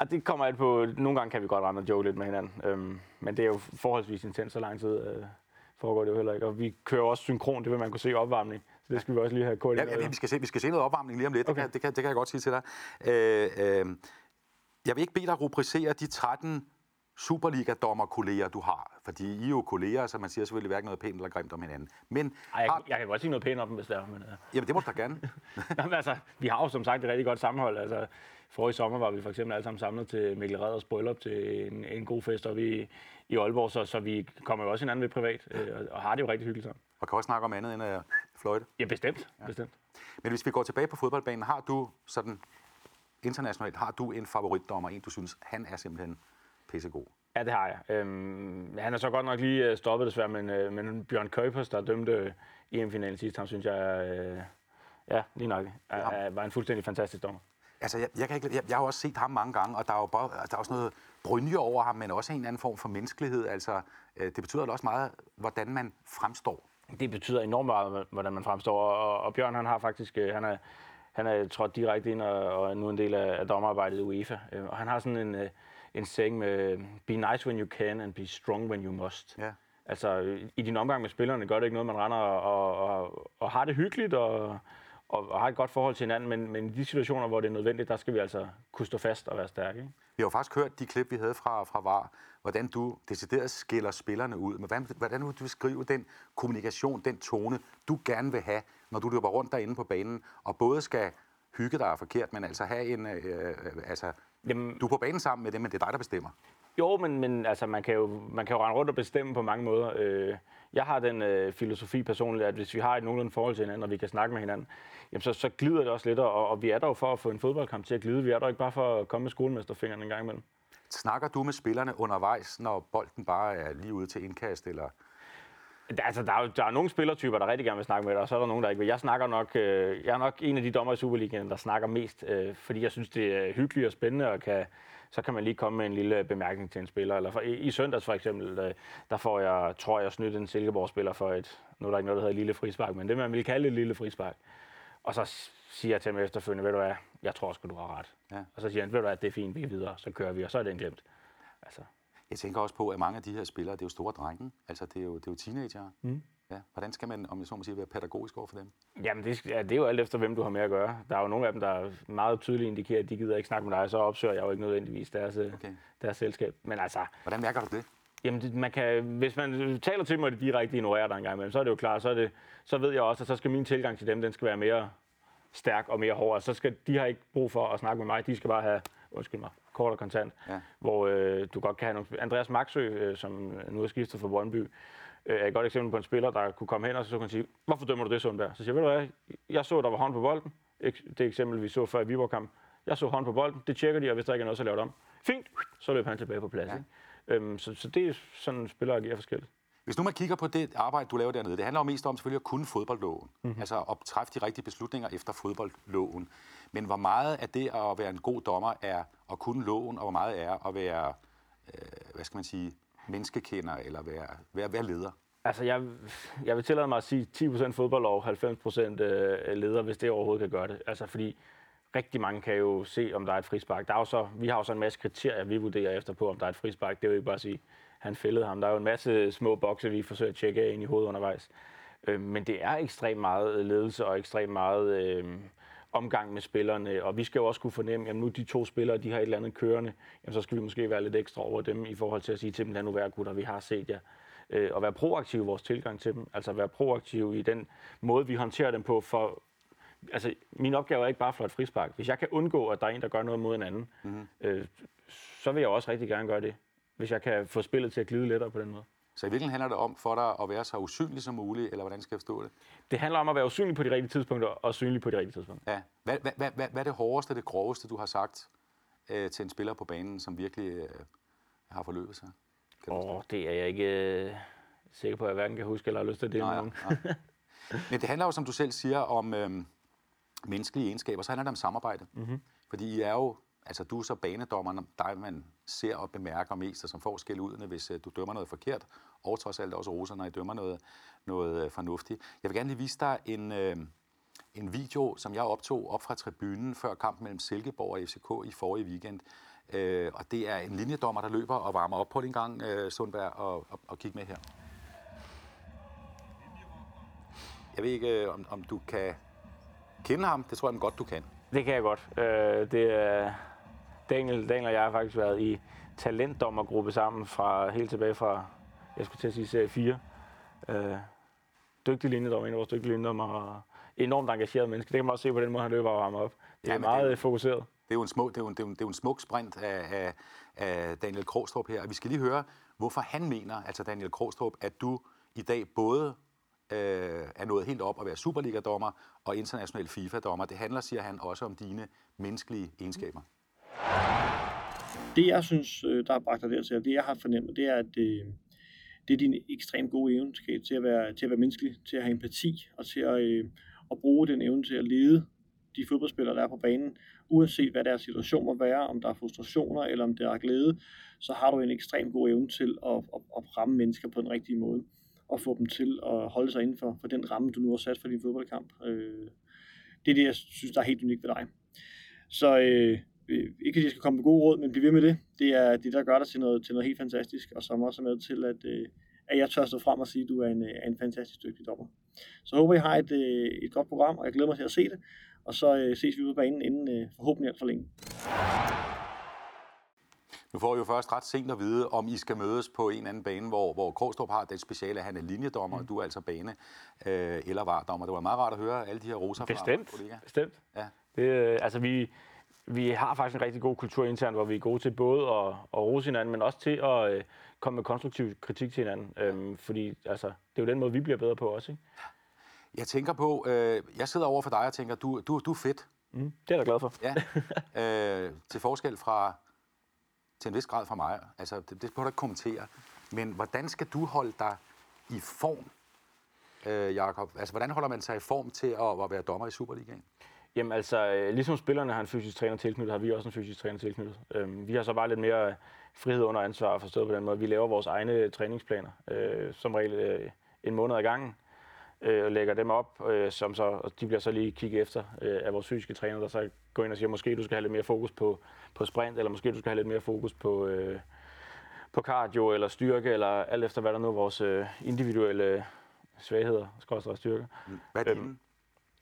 Ja, det kommer alt på, nogle gange kan vi godt rende og joke lidt med hinanden, øhm, men det er jo forholdsvis intens så lang tid. Øh, foregår det jo heller ikke. Og vi kører også synkron, det vil man kunne se i opvarmning. Så det skal vi også lige have koordineret. Ja, ja, vi, skal se, vi skal se noget opvarmning lige om lidt, okay. det, kan, det, kan, det kan jeg godt sige til dig. Øh, øh, jeg vil ikke bede dig rubricere de 13 Superliga-dommer-kolleger, du har. Fordi I er jo kolleger, så man siger selvfølgelig hverken noget pænt eller grimt om hinanden. Men Ej, jeg, har... jeg kan godt sige noget pænt om dem, hvis det er. Men, uh... Jamen, det må du da gerne. [laughs] Jamen, altså, vi har jo som sagt et rigtig godt sammenhold. Altså, forrige sommer var vi for eksempel alle sammen samlet til Mikkel Redders bryllup til en, en god fest oppe i, i Aalborg, så, så vi kommer jo også hinanden ved privat, øh, og har det jo rigtig hyggeligt sammen. Og kan også snakke om andet end at fløjte? Ja, bestemt. Ja. bestemt. Men hvis vi går tilbage på fodboldbanen, har du sådan internationalt, har du en favoritdommer, en du synes, han er simpelthen pissegod? Ja, det har jeg. Øhm, han er så godt nok lige øh, stoppet desværre, men, øh, men Bjørn Køpers, der dømte EM-finalen sidst, han synes jeg er, øh, ja, lige nok, er, er, var en fuldstændig fantastisk dommer. Altså, jeg, jeg, kan ikke, jeg, jeg har også set ham mange gange, og der er jo bare, der er også noget brynje over ham, men også en anden form for menneskelighed. Altså, øh, det betyder også meget, hvordan man fremstår. Det betyder enormt meget, hvordan man fremstår, og, og Bjørn han har faktisk, øh, han er, han er trådt direkte ind og, og er nu en del af, af dommerarbejdet i UEFA. Øh, og han har sådan en, en saying med, be nice when you can and be strong when you must. Ja. Altså, i din omgang med spillerne gør det ikke noget, man render og, og, og har det hyggeligt og, og, og har et godt forhold til hinanden, men, men i de situationer, hvor det er nødvendigt, der skal vi altså kunne stå fast og være stærke. Ikke? Vi har jo faktisk hørt de klip, vi havde fra, fra VAR, hvordan du decideret skiller spillerne ud. Men hvordan, hvordan vil du beskrive den kommunikation, den tone, du gerne vil have, når du løber rundt derinde på banen, og både skal hygge dig forkert, men altså have en... Øh, altså, Jamen, du er på banen sammen med dem, men det er dig, der bestemmer. Jo, men, men altså, man, kan jo, man kan jo rende rundt og bestemme på mange måder. Øh, jeg har den øh, filosofi personligt, at hvis vi har et nogenlunde forhold til hinanden, og vi kan snakke med hinanden, jamen så, så glider det også lidt, og, og vi er der jo for at få en fodboldkamp til at glide. Vi er der ikke bare for at komme med skolemesterfingeren en gang imellem. Snakker du med spillerne undervejs, når bolden bare er lige ude til indkast, eller Altså, der er, der er nogle spillertyper, der rigtig gerne vil snakke med dig, og så er der nogen, der ikke vil. Jeg, snakker nok, øh, jeg er nok en af de dommer i Superligaen, der snakker mest, øh, fordi jeg synes, det er hyggeligt og spændende, og kan, så kan man lige komme med en lille bemærkning til en spiller. Eller for, i, I søndags for eksempel, øh, der får jeg, tror jeg, snydt en Silkeborg-spiller for et, nu er der ikke noget, der hedder lille frispark, men det man vil kalde et lille frispark. Og så siger jeg til ham efterfølgende, ved du hvad, jeg tror sgu, du har ret. Ja. Og så siger han, ved du hvad, det er fint, vi er videre, så kører vi, og så er den glemt. Altså. Jeg tænker også på, at mange af de her spillere, det er jo store drenge. Altså, det er jo, det er jo teenager. Mm. Ja. Hvordan skal man, om jeg så må sige, være pædagogisk over for dem? Jamen, det, ja, det er jo alt efter, hvem du har med at gøre. Der er jo nogle af dem, der meget tydeligt indikerer, at de gider ikke snakke med dig, så opsøger jeg jo ikke nødvendigvis deres, okay. deres selskab. Men altså... Hvordan mærker du det? Jamen, det, man kan, hvis man taler til mig, og det direkte ignorerer dig en gang imellem, så er det jo klart, så, er det, så ved jeg også, at så skal min tilgang til dem, den skal være mere stærk og mere hård. Så skal, de har ikke brug for at snakke med mig, de skal bare have, undskyld mig, kort og kontant. Ja. Hvor øh, du godt kan have nogle... Andreas Maxø, øh, som nu er skiftet fra Brøndby, øh, er et godt eksempel på en spiller, der kunne komme hen og så kunne sige, hvorfor dømmer du det, Sundberg? Så siger jeg, ved du hvad, jeg så, der var hånd på bolden. Det eksempel, vi så før i Viborg-kamp. Jeg så hånd på bolden, det tjekker de, og hvis der ikke er noget, så laver det om. Fint, så løber han tilbage på plads. Ja. Ikke? Øhm, så, så det er sådan, spillere agerer forskelligt. Hvis nu man kigger på det arbejde, du laver dernede, det handler jo mest om selvfølgelig at kunne fodboldloven. Mm-hmm. Altså at træffe de rigtige beslutninger efter fodboldloven. Men hvor meget af det at være en god dommer er at kunne loven, og hvor meget er at være, øh, hvad skal man sige, menneskekender eller være, være, være leder? Altså, jeg, jeg vil tillade mig at sige 10% fodboldlov, 90% øh, leder, hvis det overhovedet kan gøre det. Altså, fordi rigtig mange kan jo se, om der er et frispark. Der er jo så, vi har jo så en masse kriterier, vi vurderer efter på, om der er et frispark. Det vil jo ikke bare sige, han fældede ham. Der er jo en masse små bokse, vi forsøger at tjekke ind i hovedet undervejs. Øh, men det er ekstremt meget ledelse og ekstremt meget øh, omgang med spillerne. Og vi skal jo også kunne fornemme, at nu de to spillere, de har et eller andet kørende, jamen, så skal vi måske være lidt ekstra over dem i forhold til at sige til dem, lad nu være gutter, vi har set jer. Øh, og være proaktiv i vores tilgang til dem. Altså være proaktiv i den måde, vi håndterer dem på. For, altså, min opgave er ikke bare for et frispark. Hvis jeg kan undgå, at der er en, der gør noget mod en anden, mm-hmm. øh, så vil jeg også rigtig gerne gøre det. Hvis jeg kan få spillet til at glide lettere på den måde. Så i virkeligheden handler det om for dig at være så usynlig som muligt, eller hvordan skal jeg forstå det? Det handler om at være usynlig på de rigtige tidspunkter, og synlig på de rigtige tidspunkter. Ja. Hvad, hvad, hvad, hvad, hvad er det hårdeste, det groveste, du har sagt øh, til en spiller på banen, som virkelig øh, har forløbet sig? Åh, oh, det er jeg ikke øh, sikker på, at jeg hverken kan huske eller har lyst til at dele med nogen. Men det handler jo, som du selv siger, om øh, menneskelige egenskaber. Så handler det om samarbejde. Mm-hmm. Fordi I er jo Altså, du er så banedommeren, dig man ser og bemærker mest, og som får skæld ud, hvis øh, du dømmer noget forkert, og trods alt også roser, når I dømmer noget, noget øh, fornuftigt. Jeg vil gerne lige vise dig en, øh, en video, som jeg optog op fra tribunen før kampen mellem Silkeborg og FCK i forrige weekend. Øh, og det er en linjedommer, der løber og varmer op på din gang, øh, Sundberg, og, og, og kig med her. Jeg ved ikke, øh, om, om du kan kende ham. Det tror jeg godt, du kan. Det kan jeg godt. Øh, det er Daniel, Daniel og jeg har faktisk været i talentdommergruppe sammen fra helt tilbage fra, jeg skulle til at sige, serie 4. Øh, dygtig linjedommer, en af vores dygtige linjedommer, og enormt engageret menneske. Det kan man også se på den måde, han løber og rammer op. Det er ja, meget det er, fokuseret. Det er jo en, smuk, det er jo en, det er jo en, det er jo en smuk sprint af, af, af Daniel Krogstrup her. Og vi skal lige høre, hvorfor han mener, altså Daniel Krogstrup, at du i dag både øh, er nået helt op at være Superliga-dommer og international FIFA-dommer. Det handler, siger han, også om dine menneskelige egenskaber. Det, jeg synes, øh, der har bragt dig dertil, og det, jeg har fornemmet, det er, at det, det er din ekstremt gode evne til at, være, til at være menneskelig, til at have empati, og til at, øh, at bruge den evne til at lede de fodboldspillere, der er på banen, uanset hvad deres situation må være, om der er frustrationer eller om der er glæde, så har du en ekstremt god evne til at, at, at ramme mennesker på den rigtige måde, og få dem til at holde sig inden for, for den ramme, du nu har sat for din fodboldkamp. Øh, det er det, jeg synes, der er helt unikt ved dig. Så Øh, ikke at jeg skal komme med gode råd, men bliv ved med det. Det er det, der gør dig til noget, til noget helt fantastisk, og som også er med til, at, øh, at jeg tør stå frem og sige, at du er en, er en fantastisk dygtig dommer. Så jeg håber, I har et, øh, et godt program, og jeg glæder mig til at se det. Og så ses vi ude på banen inden forhåbentlig alt for længe. Nu får I jo først ret sent at vide, om I skal mødes på en anden bane, hvor, hvor Krogstrup har det speciale, at han er linjedommer, mm. og du er altså bane- øh, eller vardommer. Det var meget rart at høre alle de her roser Bestemt. fra kollegaer. Bestemt. Ja. Det, altså, vi, vi har faktisk en rigtig god kultur internt, hvor vi er gode til både at, at rose hinanden, men også til at øh, komme med konstruktiv kritik til hinanden. Øhm, fordi altså, det er jo den måde, vi bliver bedre på også. Ikke? Jeg tænker på, øh, jeg sidder over for dig og tænker, du, du, du er fedt. Mm, det er jeg glad for. Ja. [laughs] Øh, til forskel fra, til en vis grad fra mig. Altså, det, det skal du ikke kommentere. Men hvordan skal du holde dig i form, øh, Jakob? Altså, hvordan holder man sig i form til at, at være dommer i Superligaen? Jamen altså, øh, ligesom spillerne har en fysisk træner tilknyttet, har vi også en fysisk træner tilknyttet. Øhm, vi har så bare lidt mere frihed under ansvar forstået på den måde. Vi laver vores egne træningsplaner, øh, som regel øh, en måned ad gangen, øh, og lægger dem op, øh, som så, og de bliver så lige kigget efter øh, af vores fysiske træner, der så går ind og siger, måske du skal have lidt mere fokus på, på sprint, eller måske du skal have lidt mere fokus på, øh, på cardio eller styrke, eller alt efter hvad der nu er vores øh, individuelle svagheder, skorstræk styrke. Hvad er øhm,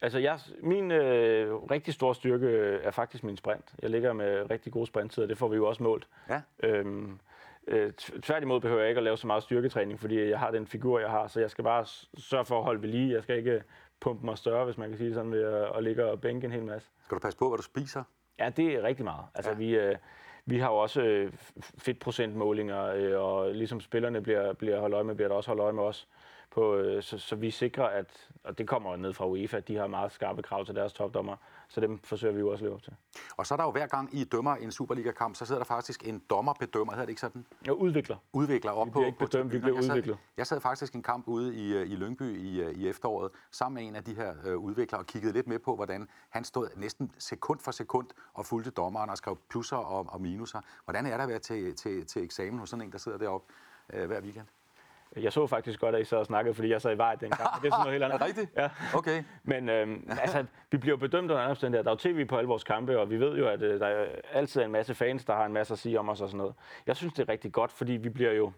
Altså, jeg, min øh, rigtig store styrke øh, er faktisk min sprint. Jeg ligger med rigtig gode sprinttider, det får vi jo også målt. Ja. Øhm, øh, tværtimod behøver jeg ikke at lave så meget styrketræning, fordi jeg har den figur, jeg har, så jeg skal bare sørge for at holde ved lige. Jeg skal ikke pumpe mig større, hvis man kan sige sådan, ved at, at ligge og bænke en hel masse. Skal du passe på, hvad du spiser? Ja, det er rigtig meget. Altså, ja. vi, øh, vi har jo også øh, fedtprocentmålinger, øh, og ligesom spillerne bliver, bliver holdt øje med, bliver der også holdt øje med os på øh, så, så vi sikrer, at, og det kommer jo ned fra UEFA, at de har meget skarpe krav til deres topdommer, så dem forsøger vi jo også at leve op til. Og så er der jo hver gang, I dømmer en Superliga-kamp, så sidder der faktisk en dommerbedømmer, hedder det ikke sådan? Ja, udvikler. Udvikler op Vi bliver på, ikke på bedømt, vi tribuner. bliver jeg sad. Jeg sad faktisk en kamp ude i, øh, i Lyngby i, øh, i efteråret, sammen med en af de her øh, udviklere, og kiggede lidt med på, hvordan han stod næsten sekund for sekund og fulgte dommeren og skrev plusser og, og minuser. Hvordan er det at være til, til, til eksamen hos sådan en, der sidder deroppe øh, hver weekend? Jeg så faktisk godt, at I sad og snakkede, fordi jeg sad i vej den gang. men Det er sådan noget helt andet. [laughs] Er det rigtigt? Ja. Okay. Men øhm, altså, vi bliver bedømt under andre omstændigheder. Der er jo tv på alle vores kampe, og vi ved jo, at øh, der er altid en masse fans, der har en masse at sige om os og sådan noget. Jeg synes, det er rigtig godt, fordi vi bliver jo...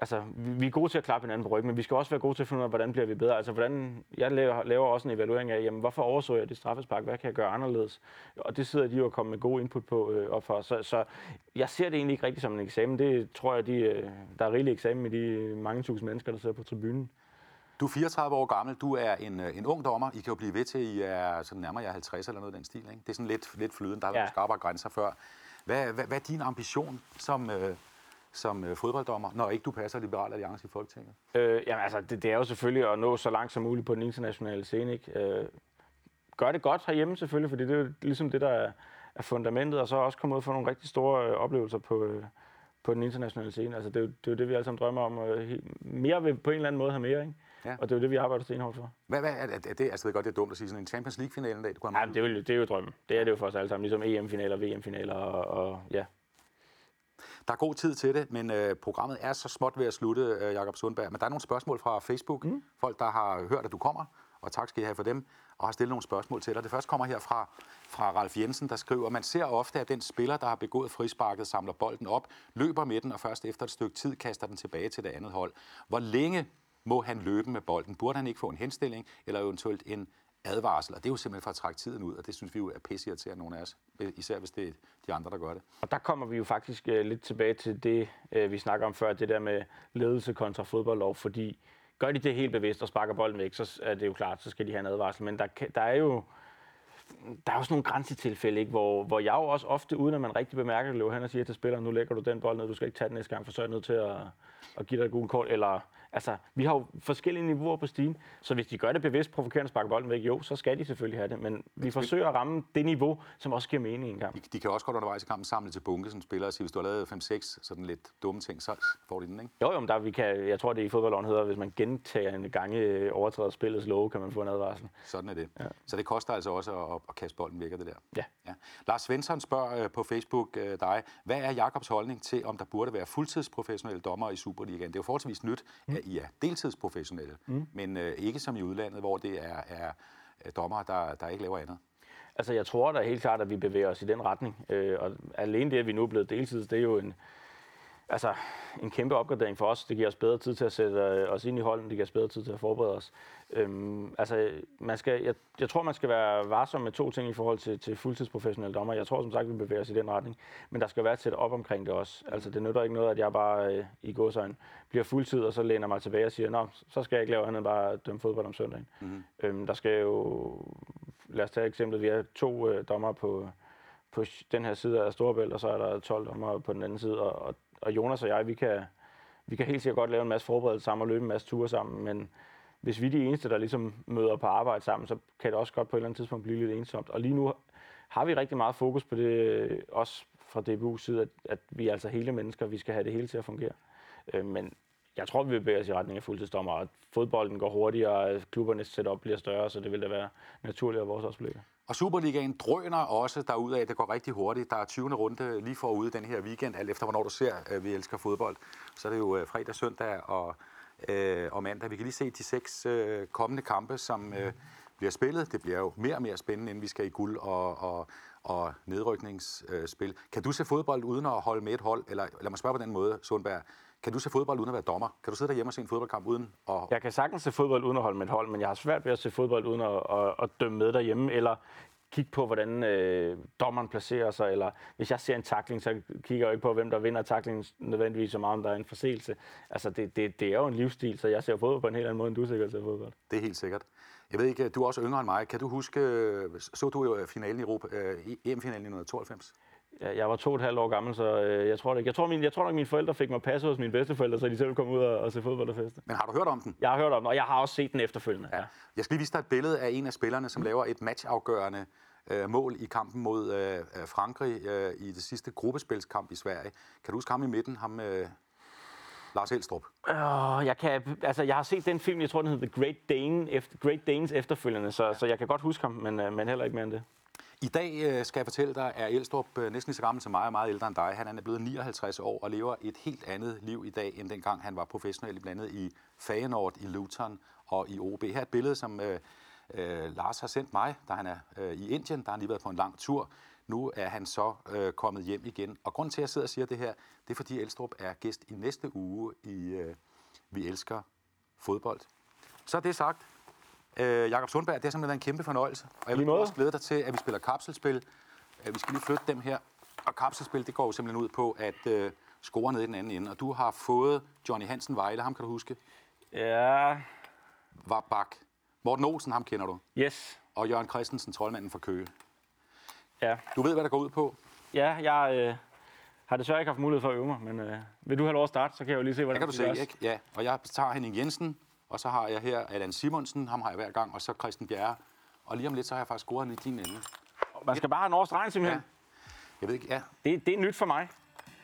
Altså, vi er gode til at klappe hinanden på ryggen, men vi skal også være gode til at finde ud af, hvordan bliver vi bedre. Altså, hvordan, jeg laver, laver også en evaluering af, jamen, hvorfor overså jeg det straffespark? Hvad kan jeg gøre anderledes? Og det sidder de jo og kommer med gode input på øh, op for. Så, så jeg ser det egentlig ikke rigtigt som en eksamen. Det tror jeg, de, øh, der er rigelig eksamen med de mange tusind mennesker, der sidder på tribunen. Du er 34 år gammel, du er en, øh, en ung dommer. I kan jo blive ved til, I er sådan nærmere jer 50 eller noget af den stil. Ikke? Det er sådan lidt, lidt flydende, der har Ja. været skarpere grænser før. Hvad, hvad, hvad er din ambition som, øh, som øh, fodbolddommer, når ikke du passer Liberal Alliance i Folketinget? Øh, jamen altså, det, det er jo selvfølgelig at nå så langt som muligt på den internationale scene. Ikke? Øh, gør det godt herhjemme selvfølgelig, fordi det er jo ligesom det, der er, er fundamentet, og så også komme ud og få nogle rigtig store øh, oplevelser på, øh, på den internationale scene. Altså, det, er jo, det er jo det, vi alle sammen drømmer om. Øh, mere vil på en eller anden måde have mere, ikke? Ja. Og det er jo det, vi arbejder stenhårdt for. Hvad, hvad er, er, er det, altså, jeg ved godt, det er dumt at sige sådan en Champions League-finale en dag. Du kunne Ja, det, er jo, det er jo drømmen. Det er det jo for os alle sammen, ligesom EM-finaler, VM-finaler og, og ja. Der er god tid til det, men øh, programmet er så småt ved at slutte, øh, Jakob Sundberg. Men der er nogle spørgsmål fra Facebook. Mm. Folk, der har hørt, at du kommer, og tak skal I have for dem, og har stillet nogle spørgsmål til dig. Det første kommer her fra, fra Ralf Jensen, der skriver, man ser ofte, at den spiller, der har begået frisparket, samler bolden op, løber med den, og først efter et stykke tid kaster den tilbage til det andet hold. Hvor længe må han løbe med bolden? Burde han ikke få en henstilling, eller eventuelt en advarsel? Og det er jo simpelthen for at trække tiden ud, og det synes vi jo er pisseirriterende, nogle af os. Øh, især hvis det er de andre, der gør det. Og der kommer vi jo faktisk øh, lidt tilbage til det, øh, vi snakker om før, det der med ledelse kontra fodboldlov, fordi gør de det helt bevidst og sparker bolden væk, så er det jo klart, så skal de have en advarsel. Men der, der er jo der er også nogle grænsetilfælde, ikke? Hvor, hvor jeg jo også ofte, uden at man rigtig bemærker det, løber hen og siger til spilleren, nu lægger du den bold ned, du skal ikke tage den næste gang, for så er jeg nødt til at, at give dig et gult kort. Eller, altså, vi har jo forskellige niveauer på stigen, så hvis de gør det bevidst, provokerende sparker bolden væk, jo, så skal de selvfølgelig have det. Men vi forsøger at ramme det niveau, som også giver mening en kamp. De, de kan også godt undervejs i kampen samle til bunke som spiller og sige, hvis du har lavet 5-6 sådan lidt dumme ting, så får de den, ikke? Jo, jo, men der, vi kan, jeg tror, det i fodboldloven hedder, hvis man gentager en gange øh, overtræder spillets love, kan man få en advarsel. Sådan er det. Ja. Så det koster altså også at, at kaste bolden væk af det der. Ja. ja. Lars Svensson spørger øh, på Facebook øh, dig, hvad er Jakobs holdning til, om der burde være fuldtidsprofessionelle dommer i Superligaen? Det er jo forholdsvis nyt, mm. at I er deltidsprofessionelle, mm. men øh, ikke som i udlandet, hvor det er, er øh, dommere, der, der ikke laver andet. Altså, jeg tror da helt klart, at vi bevæger os i den retning. Øh, og alene det, at vi nu er blevet deltids, det er jo en, altså, en kæmpe opgradering for os. Det giver os bedre tid til at sætte øh, os ind i holden. Det giver os bedre tid til at forberede os. Øhm, altså, man skal, jeg, jeg tror, man skal være varsom med to ting i forhold til, til fuldtidsprofessionelle dommer. Jeg tror som sagt, vi bevæger os i den retning. Men der skal være et op omkring det også. Altså, det nytter ikke noget, at jeg bare øh, i gåsøjne bliver fuldtid, og så læner mig tilbage og siger, Nå, så skal jeg ikke lave andet end bare dømme fodbold om søndagen. Mm-hmm. Øhm, der skal jo... Lad os tage eksemplet. Vi har to øh, dommer på, på den her side af Storebælt, og så er der 12 dommer på den anden side. Og, og, og Jonas og jeg, vi kan, vi kan helt sikkert godt lave en masse forberedelse sammen og løbe en masse ture sammen, men hvis vi er de eneste, der ligesom møder på arbejde sammen, så kan det også godt på et eller andet tidspunkt blive lidt ensomt. Og lige nu har vi rigtig meget fokus på det, også fra DBU's side, at, at vi er altså hele mennesker, vi skal have det hele til at fungere. Øh, men jeg tror, vi bevæger os i retning af fuldtidsdommer, og fodbolden går hurtigere, og klubbernes setup bliver større, så det vil da være naturligt at vores også bliver. Og Superligaen drøner også derudad. Det går rigtig hurtigt. Der er 20. runde lige forude den her weekend, alt efter hvornår du ser, at vi elsker fodbold. Så er det jo øh, fredag, søndag og, øh, og mandag. Vi kan lige se de seks øh, kommende kampe, som øh, bliver spillet. Det bliver jo mere og mere spændende, inden vi skal i guld og, og, og nedrykningsspil. Kan du se fodbold uden at holde med et hold? Eller lad mig spørge på den måde, Sundberg. Kan du se fodbold uden at være dommer? Kan du sidde derhjemme og se en fodboldkamp uden at... Jeg kan sagtens se fodbold uden at holde med et hold, men jeg har svært ved at se fodbold uden at, at, at dømme med derhjemme, eller kigge på, hvordan øh, dommeren placerer sig, eller hvis jeg ser en takling, så kigger jeg jo ikke på, hvem der vinder taklingen nødvendigvis så meget, om der er en forseelse. Altså, det, det, det er jo en livsstil, så jeg ser fodbold på en helt anden måde, end du sikkert ser fodbold. Det er helt sikkert. Jeg ved ikke, du er også yngre end mig. Kan du huske, så du jo finalen i Europa, øh, EM-finalen i 1992? Jeg, jeg var to og et halvt år gammel, så øh, jeg tror det ikke. Jeg tror, min, jeg tror nok, mine forældre fik mig passet hos mine bedsteforældre, så de selv kom ud og, og se fodbold og feste. Men har du hørt om den? Jeg har hørt om den, og jeg har også set den efterfølgende. Ja. Jeg skal lige vise dig et billede af en af spillerne, som laver et matchafgørende øh, mål i kampen mod øh, øh, Frankrig øh, i det sidste gruppespilskamp i Sverige. Kan du huske ham i midten? Ham, øh, Lars Elstrup. Øh, jeg, kan, altså, jeg har set den film, jeg tror, den hedder The Great, Dane, efter, Great Danes efterfølgende, så, så jeg kan godt huske ham, men, øh, men heller ikke mere end det. I dag øh, skal jeg fortælle dig, at Elstrup øh, næsten lige så gammel som mig og meget ældre end dig. Han er blevet 59 år og lever et helt andet liv i dag, end dengang han var professionel blandt andet i Feyenoord, i Luton og i OB. Her er et billede, som øh, øh, Lars har sendt mig, da han er øh, i Indien. Der har han lige været på en lang tur. Nu er han så øh, kommet hjem igen. Og grund til, at jeg sidder og siger det her, det er, fordi Elstrup er gæst i næste uge i øh, Vi Elsker Fodbold. Så er det sagt. Øh, Jakob Sundberg, det har simpelthen været en kæmpe fornøjelse. Og jeg vil også glæde dig til, at vi spiller kapselspil. Øh, vi skal lige flytte dem her. Og kapselspil, det går jo simpelthen ud på at øh, score ned i den anden ende. Og du har fået Johnny Hansen Vejle, ham kan du huske? Ja. Var bak. Morten Olsen, ham kender du. Yes. Og Jørgen Christensen, troldmanden fra Køge. Ja. Du ved, hvad der går ud på? Ja, jeg øh, har desværre ikke haft mulighed for at øve mig, men øh, vil du have lov at starte, så kan jeg jo lige se, hvordan Det kan du se, ikke? Ja, og jeg tager Henning Jensen, og så har jeg her Allan Simonsen, ham har jeg hver gang, og så Christian Bjerre. Og lige om lidt, så har jeg faktisk scoret i din ende. Man skal bare have en års regn, simpelthen. Ja. Jeg ved ikke, ja. Det, det er nyt for mig.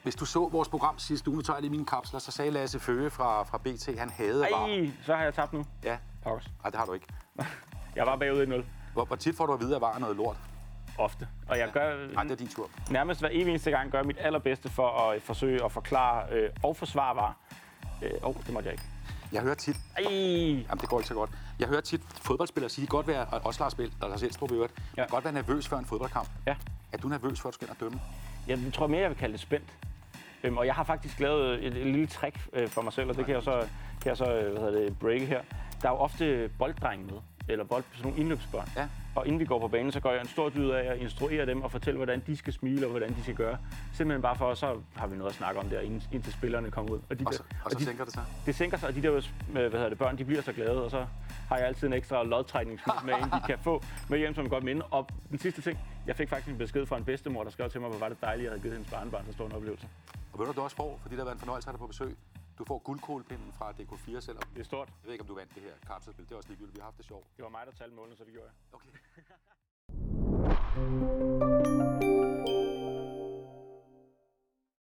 Hvis du så vores program sidste uge, nu tager jeg lige mine kapsler, så sagde Lasse Føge fra, fra BT, han havde var. Ej, så har jeg tabt nu. Ja. Pokkers. Nej, det har du ikke. [laughs] Jeg var bagud 1-0. Hvor, hvor tit får du at vide, at var noget lort? Ofte. Og jeg gør Nej, det er din tur. nærmest hver evig eneste gang gør mit allerbedste for at forsøge at forklare øh, og forsvare var. Åh, øh, oh, det måtte jeg ikke. Jeg hører tit... Ej. Jamen, det går ikke så godt. Jeg hører tit fodboldspillere sige, godt være, og også Lars Bæl, og Lars Elstrup i øvrigt, ja. godt være nervøs før en fodboldkamp. Ja. Er du nervøs for, at du skal ind og dømme? Jeg tror mere, jeg vil kalde det spændt. Øhm, og jeg har faktisk lavet et, et lille trick øh, for mig selv, og det kan jeg så, kan jeg så øh, hvad hedder det, breake her. Der er jo ofte bolddrenge med, eller bold, sådan nogle indløbsbørn. Ja. Og inden vi går på banen, så gør jeg en stor dyd af at instruere dem og fortælle, hvordan de skal smile og hvordan de skal gøre. Simpelthen bare for, så har vi noget at snakke om der, indtil spillerne kommer ud. Og så, og så de, sænker det sig. det sænker sig, og de der øh, hvad hedder det, børn, de bliver så glade, og så har jeg altid en ekstra lodtrækningssmil med, en de kan få med hjem som godt minde. Og den sidste ting, jeg fik faktisk en besked fra en bedstemor, der skrev til mig, hvor var det dejligt, jeg havde givet hendes barnebarn så stor en oplevelse. Og ved du, du også får, fordi der været en fornøjelse at have dig på besøg. Du får guldkålpinden fra DK4 selv. Det er stort. Jeg ved ikke, om du vandt det her kapselspil. Det er også ligegyldigt. Vi har haft det sjovt. Det var mig, der talte målene, så det gjorde jeg. Okay. [laughs]